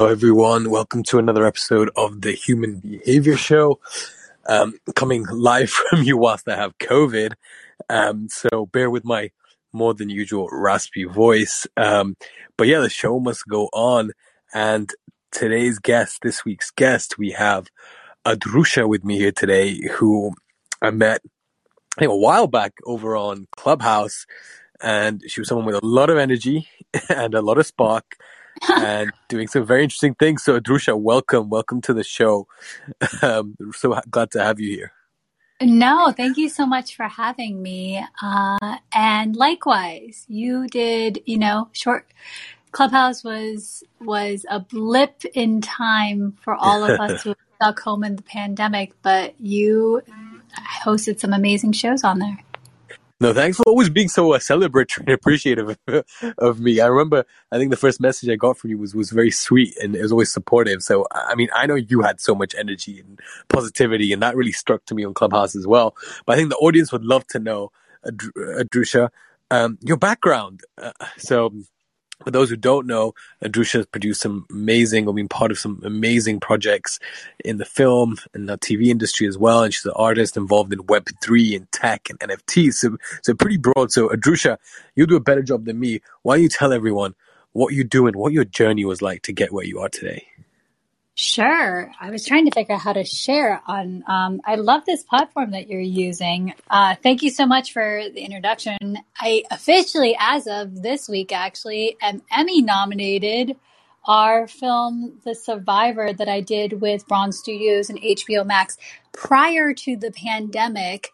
Hello, everyone. Welcome to another episode of the Human Behavior Show. Um, coming live from you whilst I have COVID. Um, so bear with my more than usual raspy voice. Um, but yeah, the show must go on. And today's guest, this week's guest, we have Adhrucia with me here today, who I met I think a while back over on Clubhouse. And she was someone with a lot of energy and a lot of spark and doing some very interesting things. So, Drusha, welcome, welcome to the show. Um, so glad to have you here. No, thank you so much for having me. Uh, and likewise, you did, you know, short Clubhouse was was a blip in time for all of us who stuck home in the pandemic, but you hosted some amazing shows on there. No, thanks for always being so uh, celebratory and appreciative of me. I remember, I think the first message I got from you was, was very sweet and it was always supportive. So, I mean, I know you had so much energy and positivity and that really struck to me on Clubhouse as well. But I think the audience would love to know, Adhrucia, um, your background. Uh, so, for those who don't know, Adhrucia has produced some amazing, or been part of some amazing projects in the film and the TV industry as well. And she's an artist involved in Web3 and tech and NFTs. So, so pretty broad. So, Adhrucia, you do a better job than me. Why don't you tell everyone what you do and what your journey was like to get where you are today? Sure. I was trying to figure out how to share on. Um, I love this platform that you're using. Uh, thank you so much for the introduction. I officially, as of this week, actually, am Emmy nominated. Our film, The Survivor, that I did with Bron Studios and HBO Max prior to the pandemic,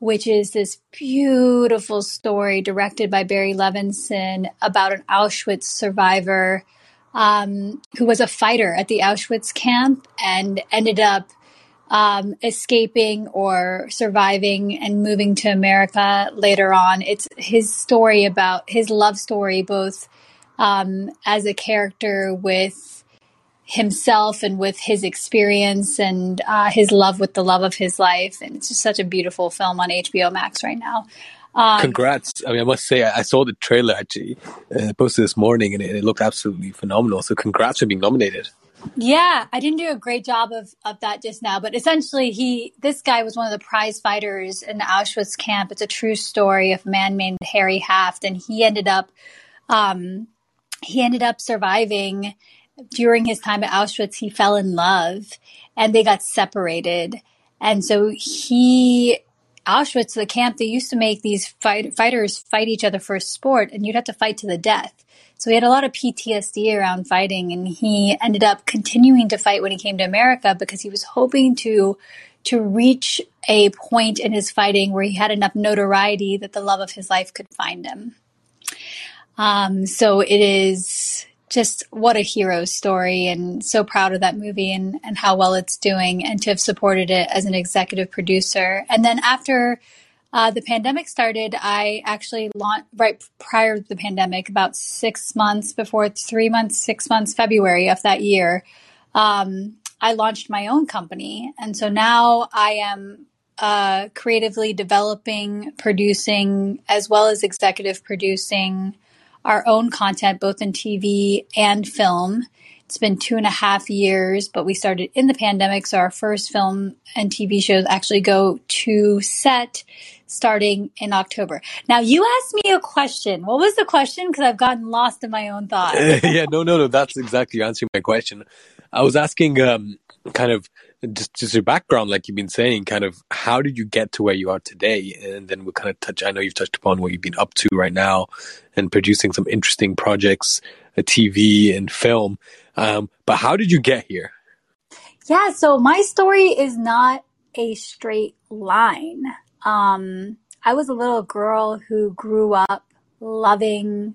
which is this beautiful story directed by Barry Levinson about an Auschwitz survivor um, who was a fighter at the Auschwitz camp and ended up um, escaping or surviving and moving to America later on. It's his story about his love story, both um, as a character with himself and with his experience and uh, his love with the love of his life. And it's just such a beautiful film on HBO Max right now. Um, Congrats! I mean, I must say, I, I saw the trailer actually uh, posted this morning, and it, it, looked absolutely phenomenal. So, congrats for being nominated. Yeah, I didn't do a great job of, of that just now, but essentially, he this guy was one of the prize fighters in the Auschwitz camp. It's a true story of a man named Harry Haft, and he ended up um, he ended up surviving during his time at Auschwitz. He fell in love, and they got separated, and so he Auschwitz, the camp, they used to make these fight, fighters fight each other for sport, and you'd have to fight to the death. So he had a lot of PTSD around fighting, and he ended up continuing to fight when he came to America because he was hoping to to reach a point in his fighting where he had enough notoriety that the love of his life could find him. Um, so it is just what a hero story and so proud of that movie and, and how well it's doing and to have supported it as an executive producer. And then after uh, the pandemic started, I actually launched right prior to the pandemic, about six months before, three months, six months, February of that year. Um, I launched my own company. And so now I am uh, creatively developing, producing, as well as executive producing our own content, both in TV and film. It's been two and a half years, but we started in the pandemic. So our first film and TV shows actually go to set starting in October. Now you asked me a question. What was the question? Because I've gotten lost in my own thoughts. yeah, no, no, no. That's exactly answering my question. I was asking, um, kind of just just your background, like you've been saying, kind of how did you get to where you are today? And then we'll kind of touch. I know you've touched upon what you've been up to right now, and producing some interesting projects, a TV and film. Um, but how did you get here? Yeah, so my story is not a straight line. Um, I was a little girl who grew up loving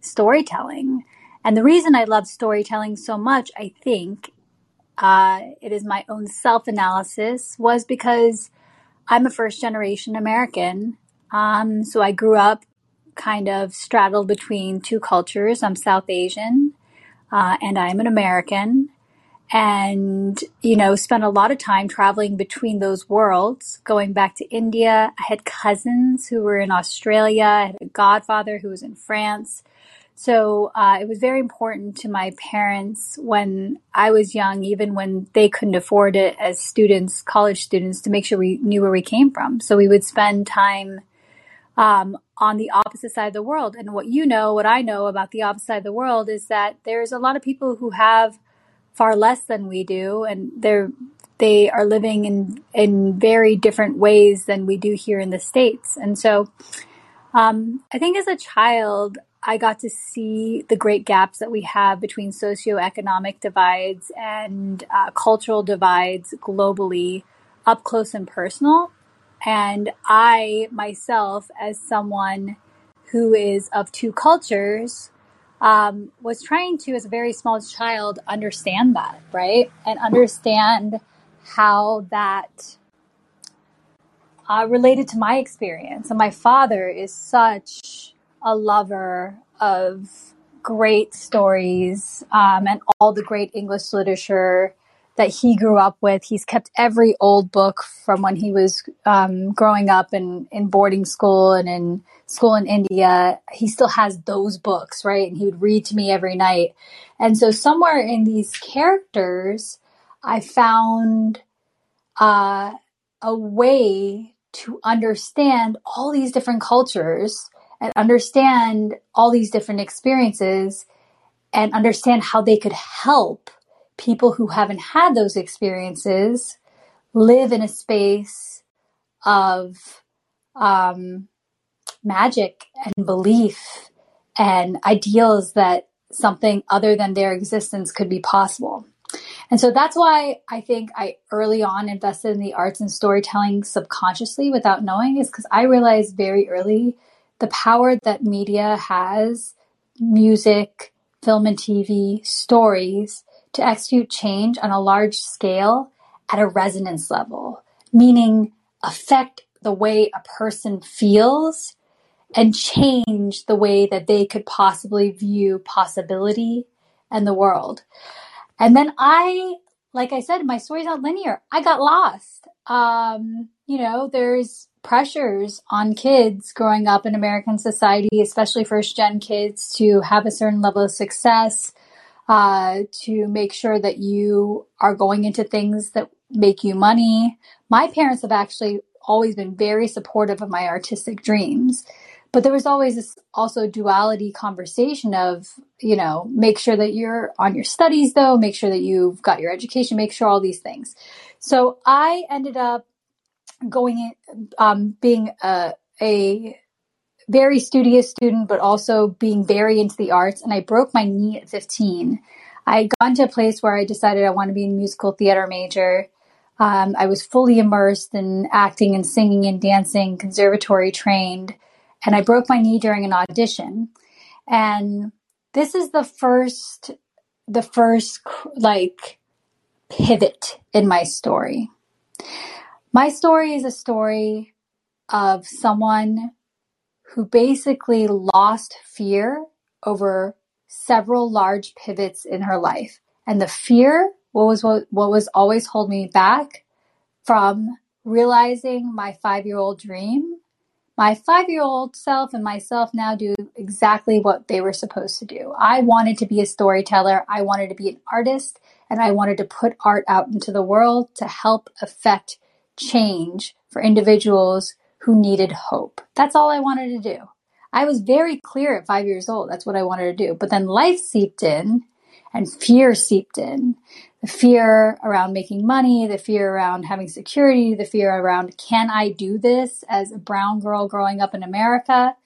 storytelling. And the reason I love storytelling so much, I think, uh, it is my own self analysis, was because I'm a first generation American. Um, so I grew up kind of straddled between two cultures. I'm South Asian uh, and I'm an American. And, you know, spent a lot of time traveling between those worlds, going back to India. I had cousins who were in Australia. I had a godfather who was in France. So uh, it was very important to my parents when I was young, even when they couldn't afford it as students, college students, to make sure we knew where we came from. So we would spend time um, on the opposite side of the world. And what you know, what I know about the opposite side of the world is that there's a lot of people who have far less than we do, and they're they are living in in very different ways than we do here in the states. And so, um, I think as a child, I got to see the great gaps that we have between socioeconomic divides and uh, cultural divides globally up close and personal. And I myself, as someone who is of two cultures, um, was trying to, as a very small child, understand that, right? And understand how that uh, related to my experience. And my father is such a lover of great stories um, and all the great English literature that he grew up with. He's kept every old book from when he was um, growing up in, in boarding school and in school in India. He still has those books, right? And he would read to me every night. And so, somewhere in these characters, I found uh, a way to understand all these different cultures and understand all these different experiences and understand how they could help people who haven't had those experiences live in a space of um, magic and belief and ideals that something other than their existence could be possible. And so that's why I think I early on invested in the arts and storytelling subconsciously without knowing is because I realized very early the power that media has, music, film and TV, stories to execute change on a large scale at a resonance level, meaning affect the way a person feels and change the way that they could possibly view possibility and the world. And then I, like I said, my story's not linear. I got lost. Um, you know, there's pressures on kids growing up in American society, especially first gen kids, to have a certain level of success, uh, to make sure that you are going into things that make you money. My parents have actually always been very supportive of my artistic dreams. But there was always this also duality conversation of, you know, make sure that you're on your studies though, make sure that you've got your education, make sure all these things. So I ended up going in, um, being a, a very studious student, but also being very into the arts. And I broke my knee at 15. I had gone to a place where I decided I want to be a musical theater major. Um, I was fully immersed in acting and singing and dancing, conservatory trained and I broke my knee during an audition. And this is the first, the first like pivot in my story. My story is a story of someone who basically lost fear over several large pivots in her life. And the fear, what was what, what was always holding me back from realizing my five year old dream my five year old self and myself now do exactly what they were supposed to do. I wanted to be a storyteller, I wanted to be an artist, and I wanted to put art out into the world to help affect change for individuals who needed hope. That's all I wanted to do. I was very clear at five years old, that's what I wanted to do. But then life seeped in and fear seeped in the fear around making money, the fear around having security, the fear around can I do this as a brown girl growing up in America?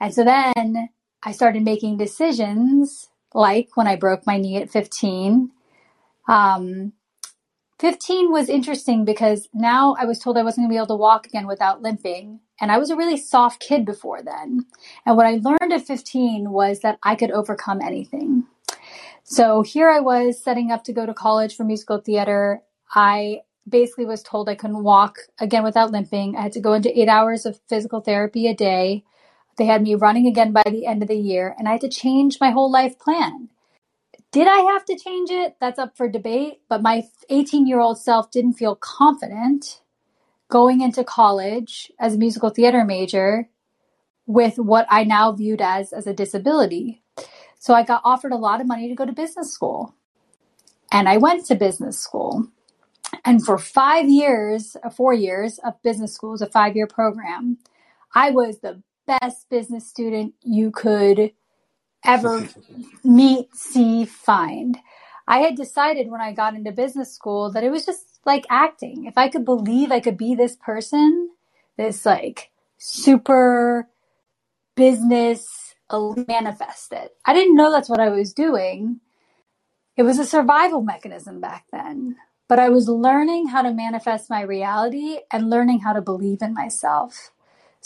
And so then I started making decisions like when I broke my knee at 15. Um, 15 was interesting because now I was told I wasn't going to be able to walk again without limping. And I was a really soft kid before then. And what I learned at 15 was that I could overcome anything. So here I was setting up to go to college for musical theater. I basically was told I couldn't walk again without limping. I had to go into eight hours of physical therapy a day. They had me running again by the end of the year, and I had to change my whole life plan. Did I have to change it? That's up for debate, but my 18 year old self didn't feel confident going into college as a musical theater major with what I now viewed as as a disability. So I got offered a lot of money to go to business school. And I went to business school. And for five years, uh, four years of business school is a five year program. I was the best business student you could ever meet, see, find. I had decided when I got into business school that it was just like acting. If I could believe I could be this person, this like super business manifested. I didn't know that's what I was doing. It was a survival mechanism back then, but I was learning how to manifest my reality and learning how to believe in myself.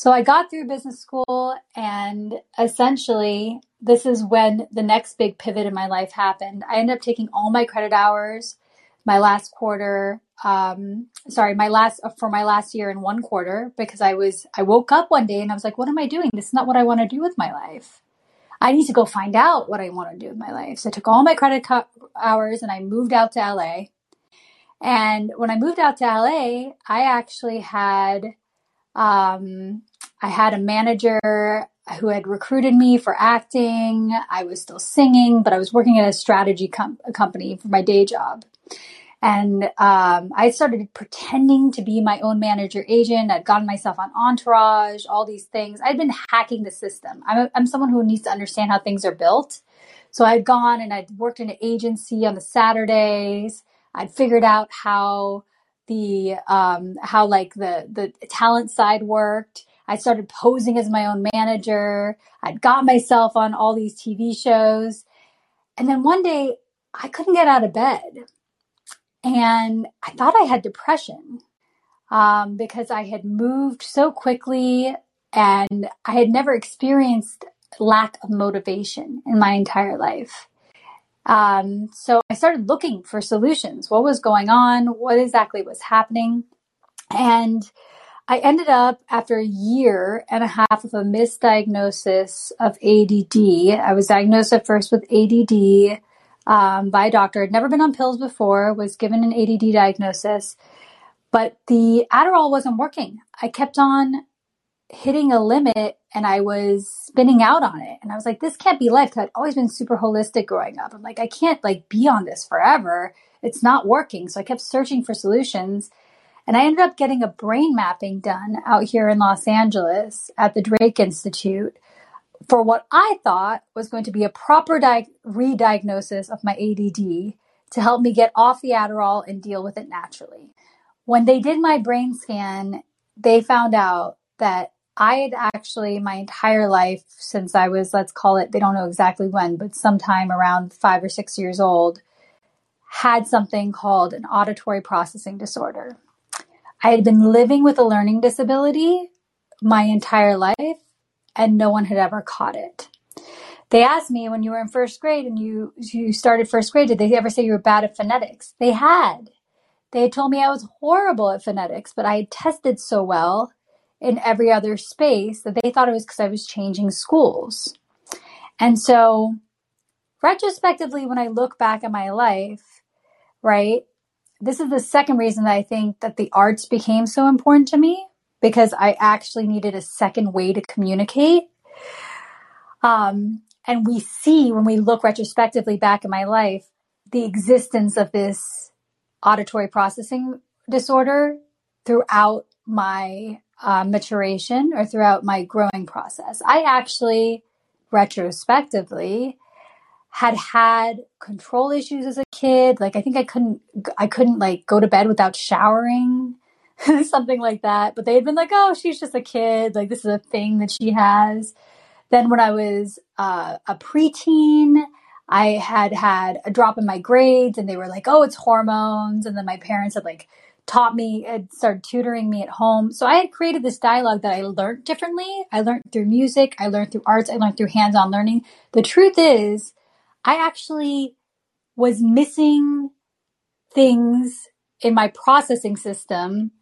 So I got through business school and essentially this is when the next big pivot in my life happened. I ended up taking all my credit hours my last quarter um sorry my last for my last year in one quarter because i was i woke up one day and i was like what am i doing? This is not what i want to do with my life. I need to go find out what i want to do with my life. So i took all my credit co- hours and i moved out to la and when i moved out to la i actually had um i had a manager who had recruited me for acting i was still singing but i was working at a strategy com- company for my day job and um, I started pretending to be my own manager agent. I'd gotten myself on Entourage, all these things. I'd been hacking the system. I'm, a, I'm someone who needs to understand how things are built. So I'd gone and I'd worked in an agency on the Saturdays. I'd figured out how the um, how like the the talent side worked. I started posing as my own manager. I'd got myself on all these TV shows. And then one day I couldn't get out of bed and I thought I had depression um, because I had moved so quickly and I had never experienced lack of motivation in my entire life. Um, so I started looking for solutions. What was going on? What exactly was happening? And I ended up after a year and a half of a misdiagnosis of ADD. I was diagnosed at first with ADD um, by a doctor. I'd never been on pills before, was given an ADD diagnosis, but the Adderall wasn't working. I kept on hitting a limit and I was spinning out on it. And I was like, this can't be life. i I'd always been super holistic growing up. I'm like, I can't like be on this forever. It's not working. So I kept searching for solutions. And I ended up getting a brain mapping done out here in Los Angeles at the Drake Institute for what I thought was going to be a proper di- re-diagnosis of my ADD to help me get off the Adderall and deal with it naturally. When they did my brain scan, they found out that I had actually my entire life since I was, let's call it, they don't know exactly when, but sometime around five or six years old, had something called an auditory processing disorder. I had been living with a learning disability my entire life and no one had ever caught it. They asked me when you were in first grade and you you started first grade, did they ever say you were bad at phonetics? They had. They had told me I was horrible at phonetics, but I had tested so well in every other space that they thought it was because I was changing schools. And so, retrospectively, when I look back at my life, right, this is the second reason that I think that the arts became so important to me because I actually needed a second way to communicate. Um, and we see when we look retrospectively back in my life, the existence of this auditory processing disorder throughout my uh, maturation or throughout my growing process. I actually, retrospectively, had had control issues as a kid. Like I think I couldn't, I couldn't like go to bed without showering. something like that. But they had been like, oh, she's just a kid. Like, this is a thing that she has. Then, when I was uh, a preteen, I had had a drop in my grades, and they were like, oh, it's hormones. And then my parents had like taught me, had started tutoring me at home. So I had created this dialogue that I learned differently. I learned through music, I learned through arts, I learned through hands on learning. The truth is, I actually was missing things in my processing system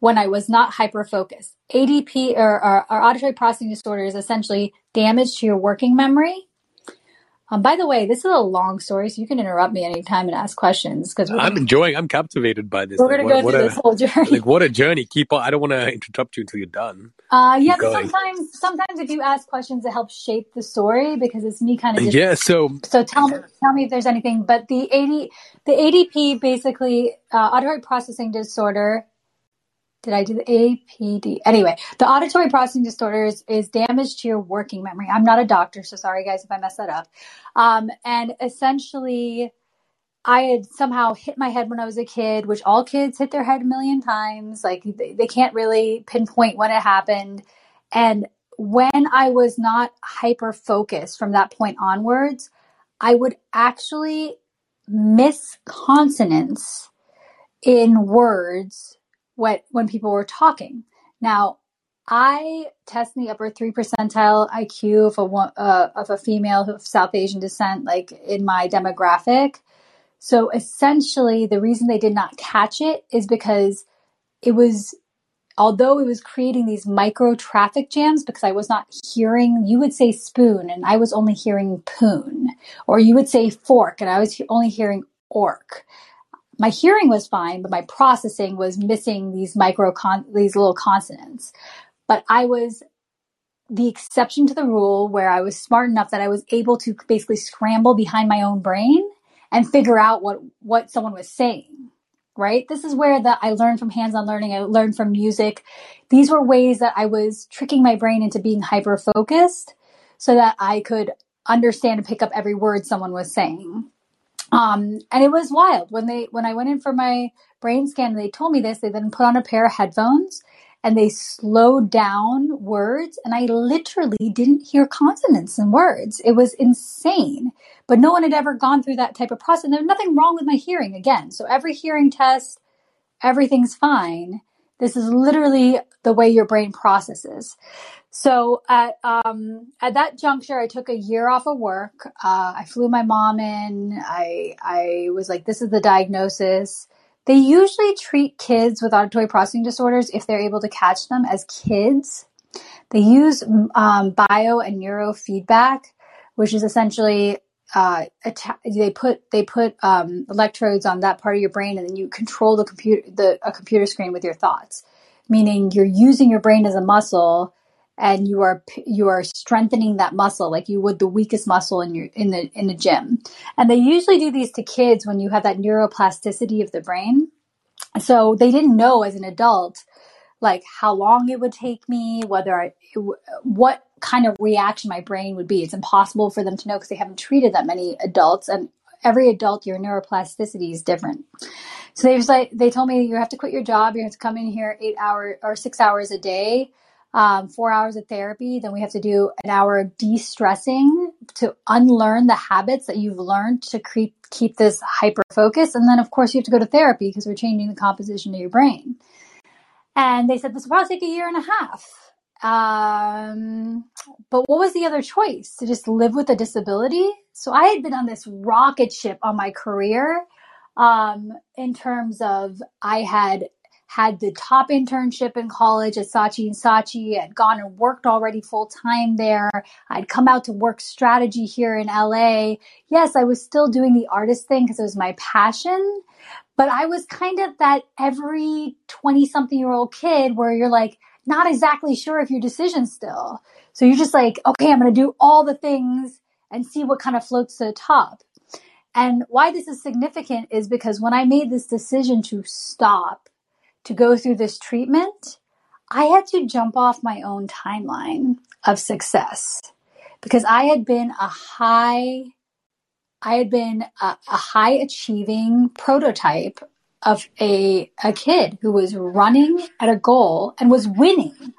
when I was not hyper focused. ADP or, or, or, auditory processing disorder is essentially damage to your working memory. Um, by the way, this is a long story, so you can interrupt me anytime and ask questions because I'm enjoying. I'm captivated by this. we're Like, going to what, go through a this whole journey. like what a journey. Keep on. I don't want to interrupt you until you're done. Uh, yeah, but sometimes, sometimes if you ask questions, it helps shape the story because it's me kind of just. Yeah. So So tell me, tell me if there's anything. But the AD, the ADP basically uh, auditory processing disorder. Did I do the APD? Anyway, the auditory processing disorders is damage to your working memory. I'm not a doctor, so sorry guys if I mess that up. Um, and essentially, I had somehow hit my head when I was a kid, which all kids hit their head a million times. Like they, they can't really pinpoint when it happened. And when I was not hyper focused from that point onwards, I would actually miss consonants in words when, when people were talking. Now, I test in the upper three percentile IQ of a uh, of a female of South Asian descent, like in my demographic. So essentially, the reason they did not catch it is because it was, although it was creating these micro traffic jams, because I was not hearing, you would say spoon and I was only hearing poon, or you would say fork and I was only hearing orc. My hearing was fine, but my processing was missing these micro con- these little consonants. But I was the exception to the rule where I was smart enough that I was able to basically scramble behind my own brain and figure out what what someone was saying. Right? This is where that I learned from hands-on learning, I learned from music. These were ways that I was tricking my brain into being hyper focused so that I could understand and pick up every word someone was saying. Um, and it was wild when they when I went in for my brain scan they told me this. They then put on a pair of headphones and they slowed down words, and I literally didn't hear consonants in words. It was insane. But no one had ever gone through that type of process. And there's nothing wrong with my hearing again. So every hearing test, everything's fine. This is literally the way your brain processes. So at um, at that juncture, I took a year off of work. Uh, I flew my mom in. I I was like, this is the diagnosis. They usually treat kids with auditory processing disorders if they're able to catch them as kids. They use um, bio and neurofeedback, which is essentially uh, they put they put um, electrodes on that part of your brain, and then you control the computer the a computer screen with your thoughts. Meaning you're using your brain as a muscle, and you are you are strengthening that muscle like you would the weakest muscle in your in the in the gym. And they usually do these to kids when you have that neuroplasticity of the brain. So they didn't know as an adult like how long it would take me, whether I, what kind of reaction my brain would be. It's impossible for them to know because they haven't treated that many adults, and every adult, your neuroplasticity is different. So they was like, they told me you have to quit your job. You have to come in here eight hours or six hours a day, um, four hours of therapy. Then we have to do an hour of de-stressing to unlearn the habits that you've learned to keep keep this hyper focus. And then of course you have to go to therapy because we're changing the composition of your brain. And they said this will probably take a year and a half. Um, but what was the other choice? To just live with a disability? So I had been on this rocket ship on my career um, in terms of I had had the top internship in college at Saatchi and Saatchi. I'd gone and worked already full time there. I'd come out to work strategy here in LA. Yes, I was still doing the artist thing because it was my passion but I was kind of that every 20 something year old kid where you're like, not exactly sure if your decision still. So you're just like, okay, I'm going to do all the things and see what kind of floats to the top. And why this is significant is because when I made this decision to stop, to go through this treatment, I had to jump off my own timeline of success because I had been a high I had been a, a high achieving prototype of a, a kid who was running at a goal and was winning.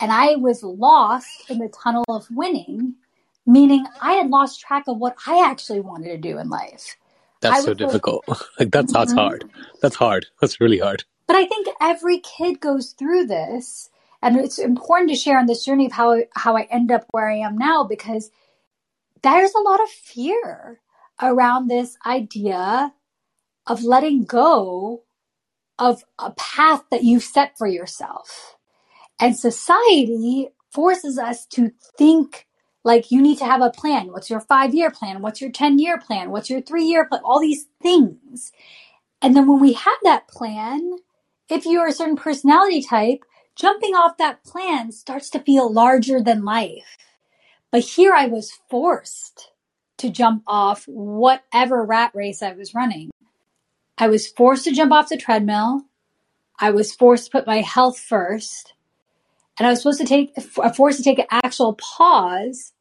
And I was lost in the tunnel of winning, meaning I had lost track of what I actually wanted to do in life. That's so was like, difficult. Like that's that's Mhm. hard. That's hard. That's really hard. But I think every kid goes through this, and it's important to share on this journey of how how I end up where I am now because there's a lot of fear around this idea of letting go of a path that you've set for yourself. And society forces us to think like you need to have a plan. What's your five year plan? What's your 10 year plan? What's your three year plan? All these things. And then when we have that plan, if you're a certain personality type, jumping off that plan starts to feel larger than life. But here I was forced to jump off whatever rat race I was running. I was forced to jump off the treadmill. I was forced to put my health first. And I was supposed to take, forced to take an actual pause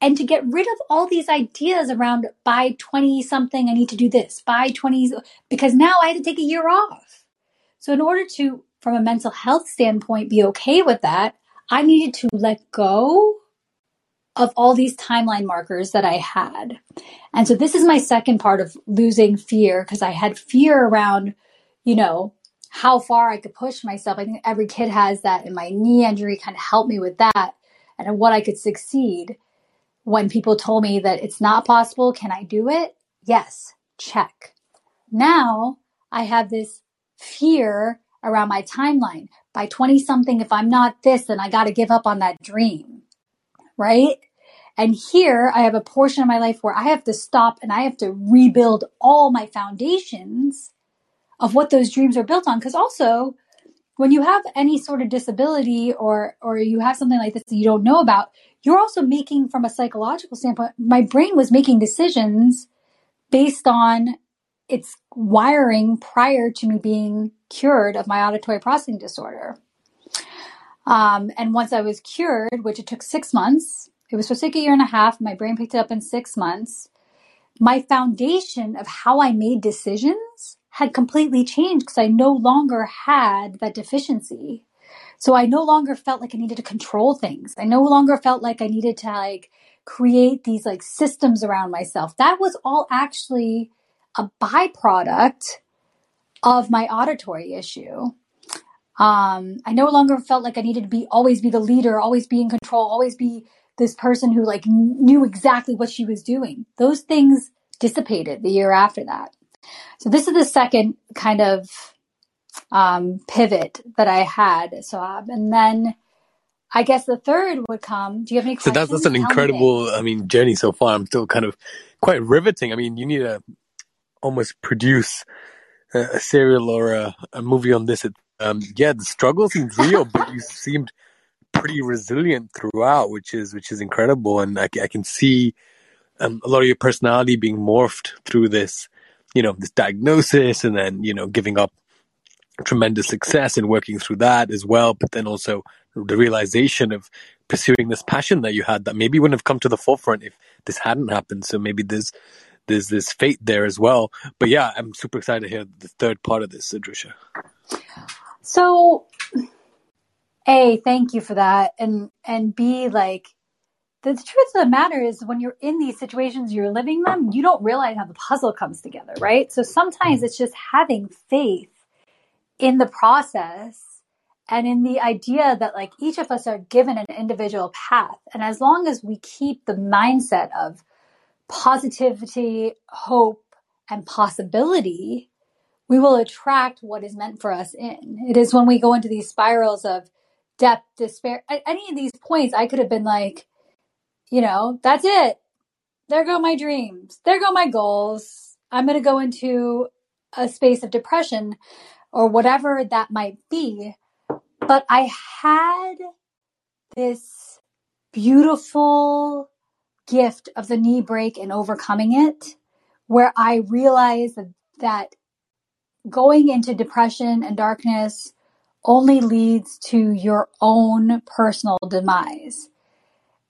and to get rid of all these ideas around by 20 something, I need to do this, by 20, because now I had to take a year off. So, in order to, from a mental health standpoint, be okay with that, I needed to let go of all these timeline markers that I had. And so, this is my second part of losing fear because I had fear around, you know, how far I could push myself. I think every kid has that, and my knee injury kind of helped me with that and what I could succeed when people told me that it's not possible, can I do it? Yes, check. Now I have this fear around my timeline. By 20 something, if I'm not this, then I got to give up on that dream. Right? And here I have a portion of my life where I have to stop and I have to rebuild all my foundations of what those dreams are built on. Because also, when you have any sort of disability or or you have something like this that you don't know about, you're also making from a psychological standpoint, my brain was making decisions based on its wiring prior to me being cured of my auditory processing disorder. Um, and once I was cured, which it took six months, it was supposed to take a year and a half. My brain picked it up in six months. My foundation of how I made decisions had completely changed because I no longer had that deficiency. So I no longer felt like I needed to control things. I no longer felt like I needed to like create these like systems around myself. That was all actually a byproduct of my auditory issue. Um, I no longer felt like I needed to be always be the leader, always be in control, always be this person who like knew exactly what she was doing. Those things dissipated the year after that. So this is the second kind of um, pivot that I had. So, um, and then I guess the third would come. Do you have any questions? So that's, that's an incredible, I mean, journey so far. I'm still kind of quite riveting. I mean, you need to almost produce a, a serial or a, a, movie on this. Um, yeah, the struggle seems real, but you seemed pretty resilient throughout, which is which is incredible. And I, I can see um, a lot of your personality being morphed through this, you know, this diagnosis, and then you know, giving up tremendous success in working through that as well, but then also the realization of pursuing this passion that you had that maybe wouldn't have come to the forefront if this hadn't happened. So maybe there's there's this fate there as well. But yeah, I'm super excited to hear the third part of this, Drusha. So, a thank you for that, and and b like the truth of the matter is when you're in these situations, you're living them, you don't realize how the puzzle comes together, right? So sometimes it's just having faith in the process and in the idea that like each of us are given an individual path and as long as we keep the mindset of positivity hope and possibility we will attract what is meant for us in. It is when we go into these spirals of depth despair at any of these points i could have been like you know that's it. There go my dreams. There go my goals. I'm going to go into a space of depression or whatever that might be. But I had this beautiful gift of the knee break and overcoming it, where I realized that, that going into depression and darkness only leads to your own personal demise.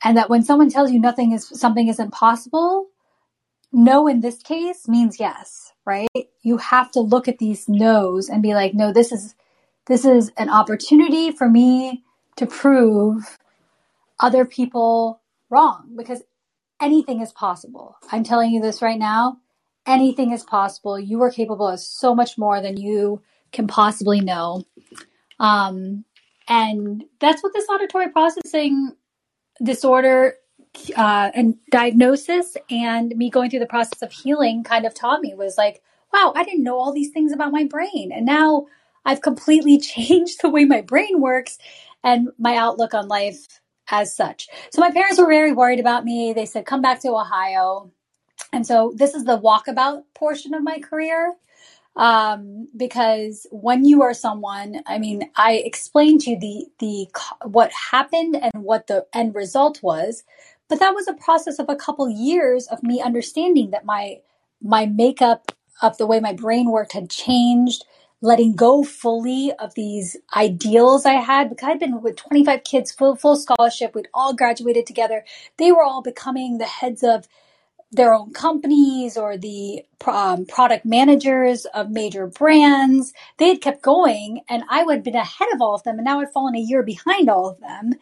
And that when someone tells you nothing is something isn't possible, no in this case means yes, right? You have to look at these no's and be like, no, this is this is an opportunity for me to prove other people wrong because anything is possible. I'm telling you this right now. Anything is possible. You are capable of so much more than you can possibly know. Um, and that's what this auditory processing disorder uh, and diagnosis and me going through the process of healing kind of taught me was like, wow, I didn't know all these things about my brain. And now I've completely changed the way my brain works and my outlook on life as such. So my parents were very worried about me. They said, come back to Ohio. And so this is the walkabout portion of my career. Um, because when you are someone, I mean, I explained to you the, the, what happened and what the end result was, but that was a process of a couple years of me understanding that my, my makeup of the way my brain worked had changed letting go fully of these ideals I had because I'd been with 25 kids, full, full scholarship. We'd all graduated together. They were all becoming the heads of their own companies or the um, product managers of major brands. They had kept going, and I had been ahead of all of them, and now I'd fallen a year behind all of them.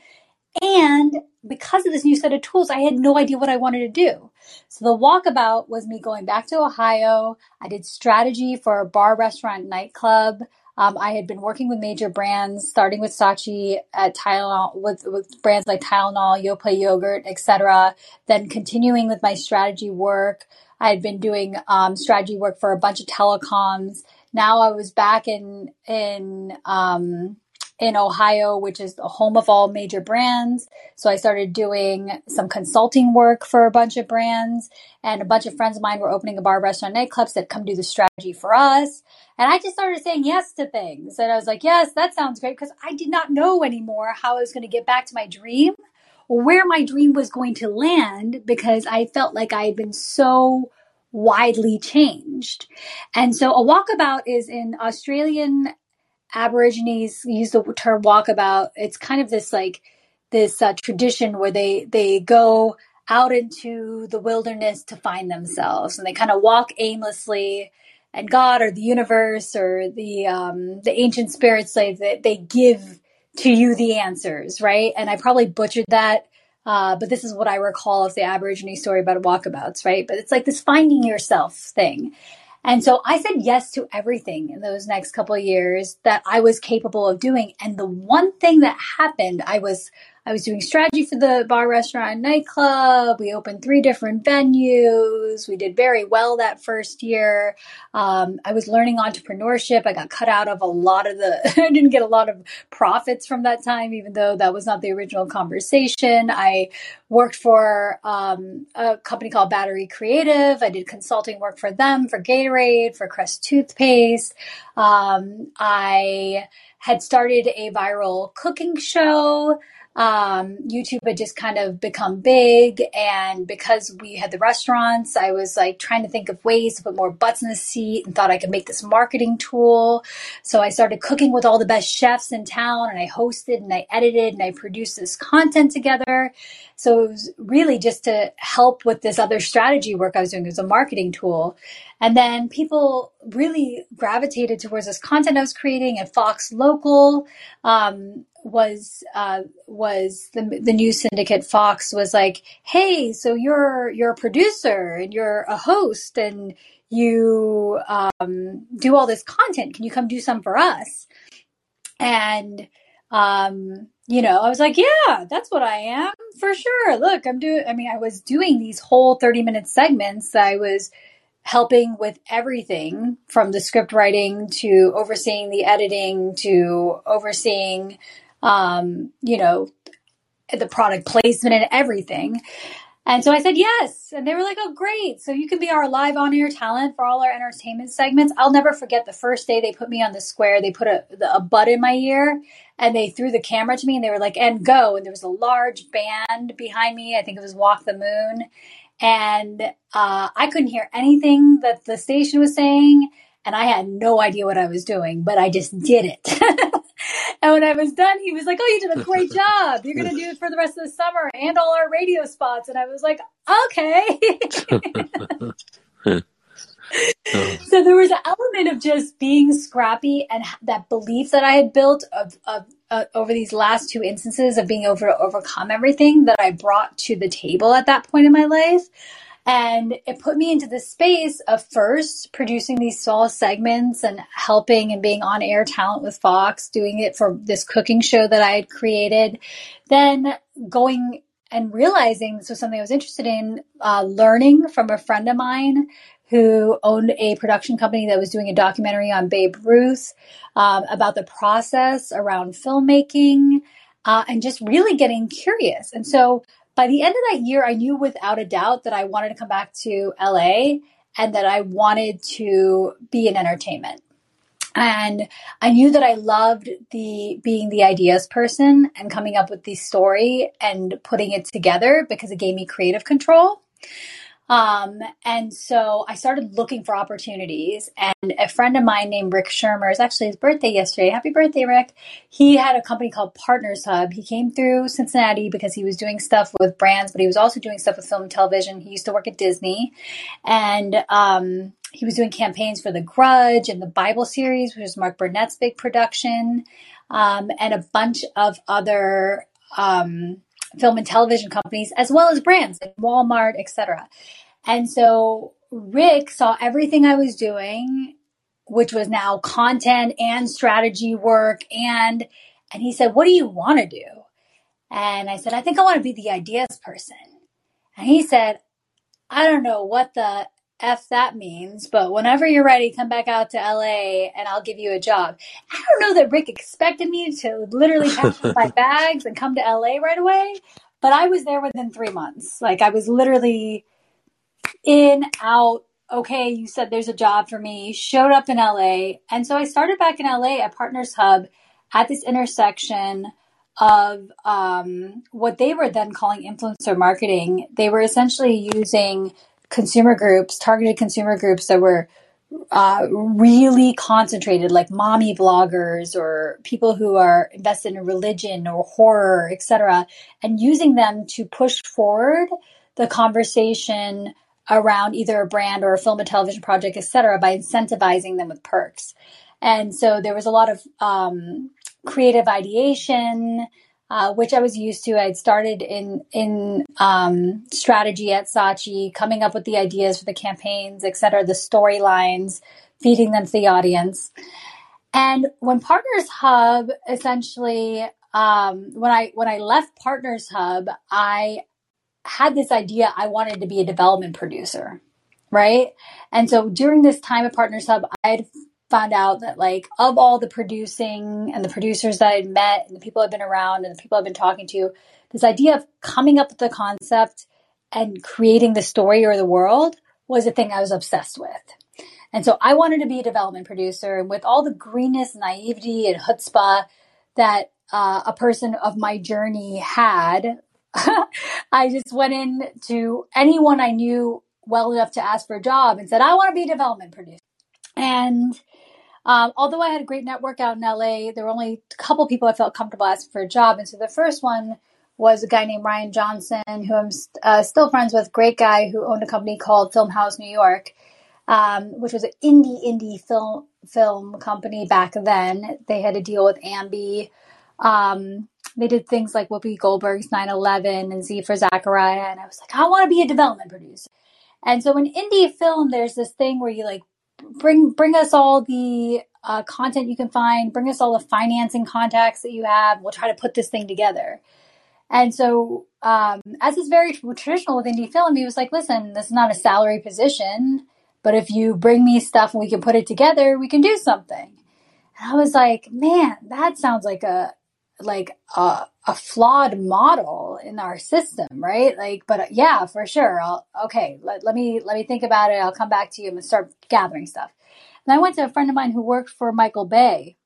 And because of this new set of tools, I had no idea what I wanted to do. So the walkabout was me going back to Ohio. I did strategy for a bar, restaurant, nightclub. Um, I had been working with major brands, starting with Saatchi at Tylenol, with, with brands like Tylenol, Yoplait yogurt, etc. Then continuing with my strategy work. I had been doing um, strategy work for a bunch of telecoms. Now I was back in in um, in Ohio, which is the home of all major brands. So I started doing some consulting work for a bunch of brands, and a bunch of friends of mine were opening a bar, restaurant, nightclubs that come do the strategy for us. And I just started saying yes to things. And I was like, yes, that sounds great because I did not know anymore how I was going to get back to my dream where my dream was going to land because I felt like I had been so widely changed. And so a walkabout is in Australian Aborigines use the term walkabout. It's kind of this like this uh, tradition where they they go out into the wilderness to find themselves, and they kind of walk aimlessly. And God or the universe or the um, the ancient spirits, they they give to you the answers, right? And I probably butchered that, uh, but this is what I recall of the Aborigine story about walkabouts, right? But it's like this finding yourself thing. And so I said yes to everything in those next couple years that I was capable of doing. And the one thing that happened, I was I was doing strategy for the bar, restaurant, and nightclub. We opened three different venues. We did very well that first year. Um, I was learning entrepreneurship. I got cut out of a lot of the, I didn't get a lot of profits from that time, even though that was not the original conversation. I worked for um, a company called Battery Creative. I did consulting work for them, for Gatorade, for Crest Toothpaste. Um, I had started a viral cooking show um, YouTube had just kind of become big. And because we had the restaurants, I was like trying to think of ways to put more butts in the seat and thought I could make this marketing tool. So I started cooking with all the best chefs in town and I hosted and I edited and I produced this content together. So it was really just to help with this other strategy work I was doing as a marketing tool. And then people really gravitated towards this content I was creating at Fox Local. Um, was uh, was the the news syndicate Fox was like, hey, so you're you're a producer and you're a host and you um, do all this content. Can you come do some for us? And um, you know, I was like, yeah, that's what I am for sure. Look, I'm doing. I mean, I was doing these whole thirty minute segments. I was helping with everything from the script writing to overseeing the editing to overseeing um, you know, the product placement and everything. And so I said yes. And they were like, oh, great. So you can be our live on air talent for all our entertainment segments. I'll never forget the first day they put me on the square. They put a, a bud in my ear and they threw the camera to me and they were like, and go. And there was a large band behind me. I think it was Walk the Moon. And uh, I couldn't hear anything that the station was saying. And I had no idea what I was doing, but I just did it. And when I was done, he was like, "Oh, you did a great job. You're going to do it for the rest of the summer and all our radio spots." And I was like, "Okay." so there was an element of just being scrappy and that belief that I had built of, of uh, over these last two instances of being able to overcome everything that I brought to the table at that point in my life. And it put me into the space of first producing these small segments and helping and being on air talent with Fox, doing it for this cooking show that I had created. Then going and realizing this was something I was interested in, uh, learning from a friend of mine who owned a production company that was doing a documentary on Babe Ruth um, about the process around filmmaking uh, and just really getting curious. And so by the end of that year, I knew without a doubt that I wanted to come back to LA and that I wanted to be in entertainment. And I knew that I loved the being the ideas person and coming up with the story and putting it together because it gave me creative control. Um, and so I started looking for opportunities. And a friend of mine named Rick Shermer, is actually his birthday yesterday. Happy birthday, Rick. He had a company called Partners Hub. He came through Cincinnati because he was doing stuff with brands, but he was also doing stuff with film and television. He used to work at Disney. And um, he was doing campaigns for The Grudge and the Bible series, which is Mark Burnett's big production, um, and a bunch of other um, film and television companies, as well as brands like Walmart, etc. And so Rick saw everything I was doing, which was now content and strategy work, and and he said, "What do you want to do?" And I said, "I think I want to be the ideas person." And he said, "I don't know what the F that means, but whenever you're ready, come back out to LA and I'll give you a job. I don't know that Rick expected me to literally pack my bags and come to LA right away, but I was there within three months. Like I was literally in, out. Okay, you said there's a job for me, showed up in LA. And so I started back in LA at Partners Hub at this intersection of um, what they were then calling influencer marketing. They were essentially using consumer groups, targeted consumer groups that were uh, really concentrated, like mommy bloggers or people who are invested in religion or horror, etc., and using them to push forward the conversation around either a brand or a film and television project, etc., by incentivizing them with perks. And so there was a lot of um, creative ideation, uh, which I was used to. I'd started in in um, strategy at Saatchi, coming up with the ideas for the campaigns, et cetera, the storylines, feeding them to the audience. And when Partners Hub, essentially, um, when I when I left Partners Hub, I had this idea I wanted to be a development producer, right? And so during this time at Partners Hub, I'd found out that like of all the producing and the producers that I'd met and the people I've been around and the people I've been talking to, this idea of coming up with the concept and creating the story or the world was a thing I was obsessed with. And so I wanted to be a development producer and with all the greenness, naivety, and chutzpah that uh, a person of my journey had, I just went in to anyone I knew well enough to ask for a job and said, I want to be a development producer. And um, although I had a great network out in LA, there were only a couple people I felt comfortable asking for a job. And so the first one was a guy named Ryan Johnson, who I'm uh, still friends with, great guy who owned a company called Film House New York, um, which was an indie indie film film company back then. They had a deal with Ambi. Um, they did things like Whoopi Goldberg's 9/11 and Z for Zachariah, and I was like, I want to be a development producer. And so in indie film, there's this thing where you like bring bring us all the uh, content you can find. Bring us all the financing contacts that you have. We'll try to put this thing together. And so, um, as is very traditional with indie film, he was like, "Listen, this is not a salary position, but if you bring me stuff and we can put it together, we can do something." And I was like, "Man, that sounds like a like a, a flawed model in our system, right? Like, but uh, yeah, for sure. I'll, okay, let, let me, let me think about it. I'll come back to you and start gathering stuff. And I went to a friend of mine who worked for Michael Bay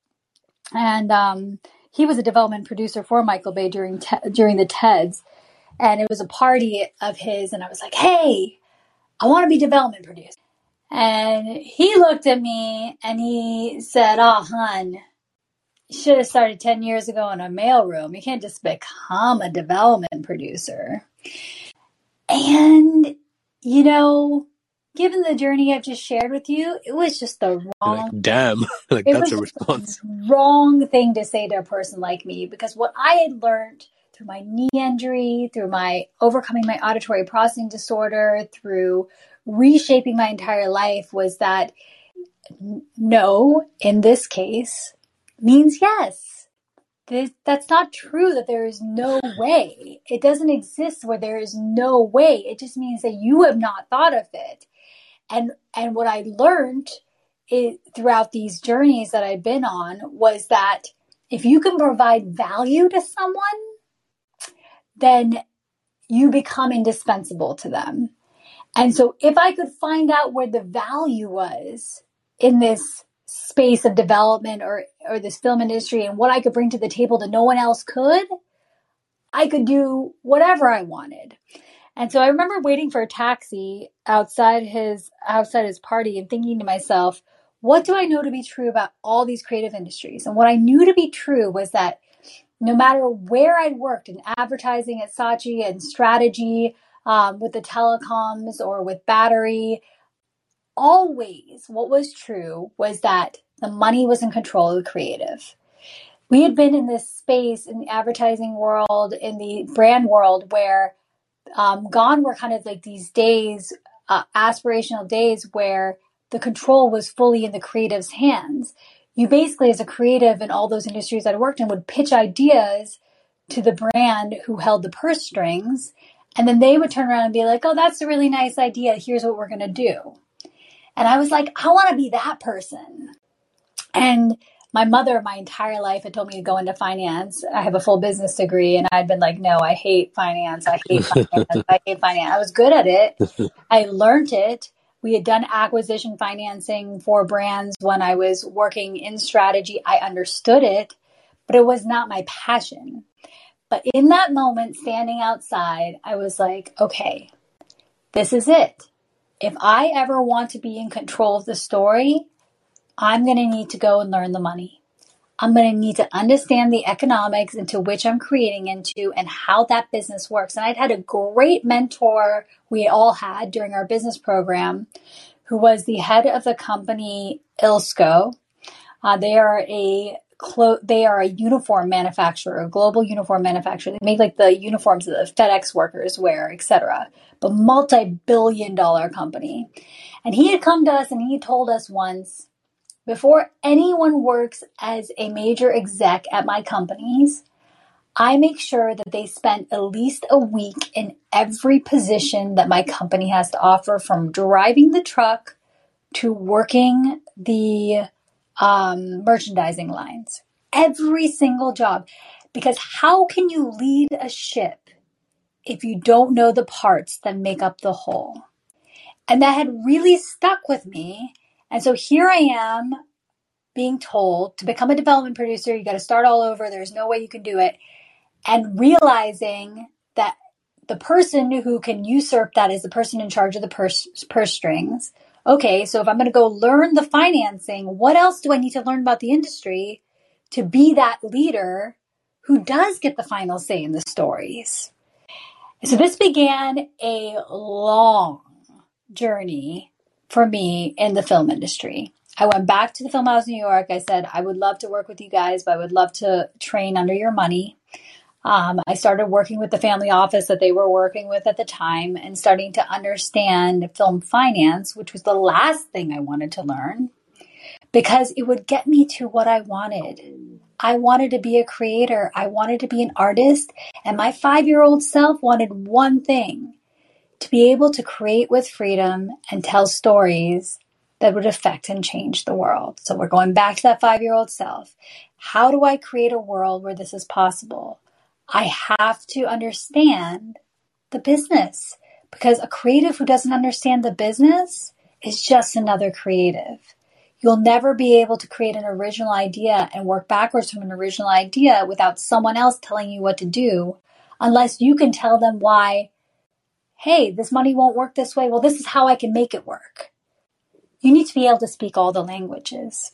and, um, he was a development producer for Michael Bay during, te- during the TEDs. And it was a party of his. And I was like, Hey, I want to be development producer. And he looked at me and he said, Oh, hun, should have started 10 years ago in a mailroom. You can't just become a development producer. And, you know, given the journey I've just shared with you, it was just the wrong. Like, damn, like that's a response. wrong thing to say to a person like me because what I had learned through my knee injury, through my overcoming my auditory processing disorder, through reshaping my entire life was that no, in this case, means yes. That's not true that there is no way. It doesn't exist where there is no way. It just means that you have not thought of it. And and what I learned it, throughout these journeys that I've been on was that if you can provide value to someone, then you become indispensable to them. And so if I could find out where the value was in this space of development or, or this film industry and what I could bring to the table that no one else could, I could do whatever I wanted. And so I remember waiting for a taxi outside his outside his party and thinking to myself, what do I know to be true about all these creative industries? And what I knew to be true was that no matter where I'd worked in advertising at Saatchi and strategy um, with the telecoms or with battery, always what was true was that the money was in control of the creative. We had been in this space in the advertising world, in the brand world, where um, gone were kind of like these days, uh, aspirational days where the control was fully in the creative's hands. You basically, as a creative in all those industries that I'd worked in, would pitch ideas to the brand who held the purse strings. And then they would turn around and be like, oh, that's a really nice idea. Here's what we're going to do. And I was like, I want to be that person. And my mother, my entire life, had told me to go into finance. I have a full business degree, and I'd been like, no, I hate finance. I hate finance. I hate finance. I was good at it. I learned it. We had done acquisition financing for brands when I was working in strategy. I understood it, but it was not my passion. But in that moment, standing outside, I was like, okay, this is it. If I ever want to be in control of the story, I'm going to need to go and learn the money. I'm going to need to understand the economics into which I'm creating into and how that business works. And I'd had a great mentor we all had during our business program who was the head of the company Ilsco. Uh, they are a clo- they are a uniform manufacturer, a global uniform manufacturer. They make like the uniforms that the FedEx workers wear, etc. But multi-billion dollar company. And he had come to us and he told us once before anyone works as a major exec at my companies, I make sure that they spend at least a week in every position that my company has to offer from driving the truck to working the um, merchandising lines. Every single job. Because how can you lead a ship if you don't know the parts that make up the whole? And that had really stuck with me and so here I am being told to become a development producer, you got to start all over. There's no way you can do it. And realizing that the person who can usurp that is the person in charge of the purse, purse strings. Okay, so if I'm going to go learn the financing, what else do I need to learn about the industry to be that leader who does get the final say in the stories? So this began a long journey for me in the film industry. I went back to the Film House in New York. I said, I would love to work with you guys, but I would love to train under your money. Um, I started working with the family office that they were working with at the time and starting to understand film finance, which was the last thing I wanted to learn because it would get me to what I wanted. I wanted to be a creator, I wanted to be an artist, and my five year old self wanted one thing to be able to create with freedom and tell stories that would affect and change the world. So we're going back to that five year old self. How do I create a world where this is possible? I have to understand the business because a creative who doesn't understand the business is just another creative. You'll never be able to create an original idea and work backwards from an original idea without someone else telling you what to do unless you can tell them why hey, this money won't work this way. Well, this is how I can make it work. You need to be able to speak all the languages.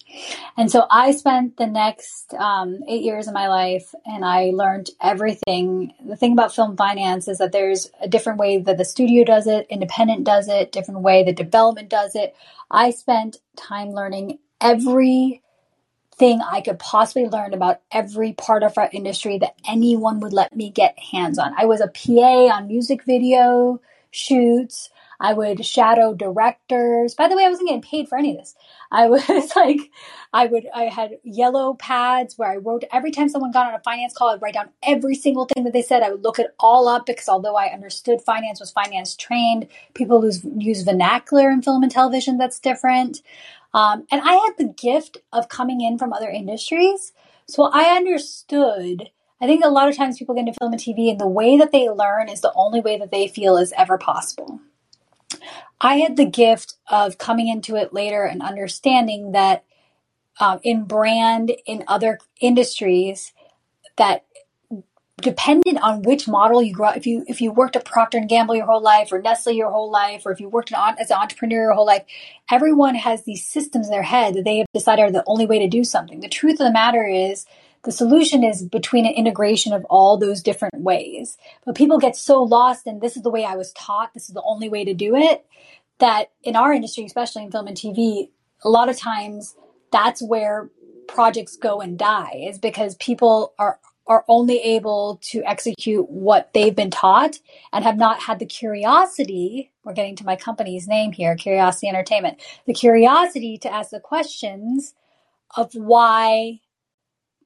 And so I spent the next um, eight years of my life and I learned everything. The thing about film finance is that there's a different way that the studio does it, independent does it, different way the development does it. I spent time learning every thing I could possibly learn about every part of our industry that anyone would let me get hands on. I was a PA on music video shoots. I would shadow directors. By the way, I wasn't getting paid for any of this. I was like, I would, I had yellow pads where I wrote every time someone got on a finance call, I'd write down every single thing that they said. I would look it all up because although I understood finance, was finance trained, people use, use vernacular in film and television that's different. Um, and I had the gift of coming in from other industries. So I understood. I think a lot of times people get into film and TV, and the way that they learn is the only way that they feel is ever possible. I had the gift of coming into it later and understanding that um, in brand, in other industries, that dependent on which model you grow up, if you if you worked at Procter and Gamble your whole life, or Nestle your whole life, or if you worked as an entrepreneur your whole life, everyone has these systems in their head that they have decided are the only way to do something. The truth of the matter is, the solution is between an integration of all those different ways. But people get so lost in this is the way I was taught, this is the only way to do it, that in our industry, especially in film and TV, a lot of times that's where projects go and die is because people are are only able to execute what they've been taught and have not had the curiosity we're getting to my company's name here curiosity entertainment the curiosity to ask the questions of why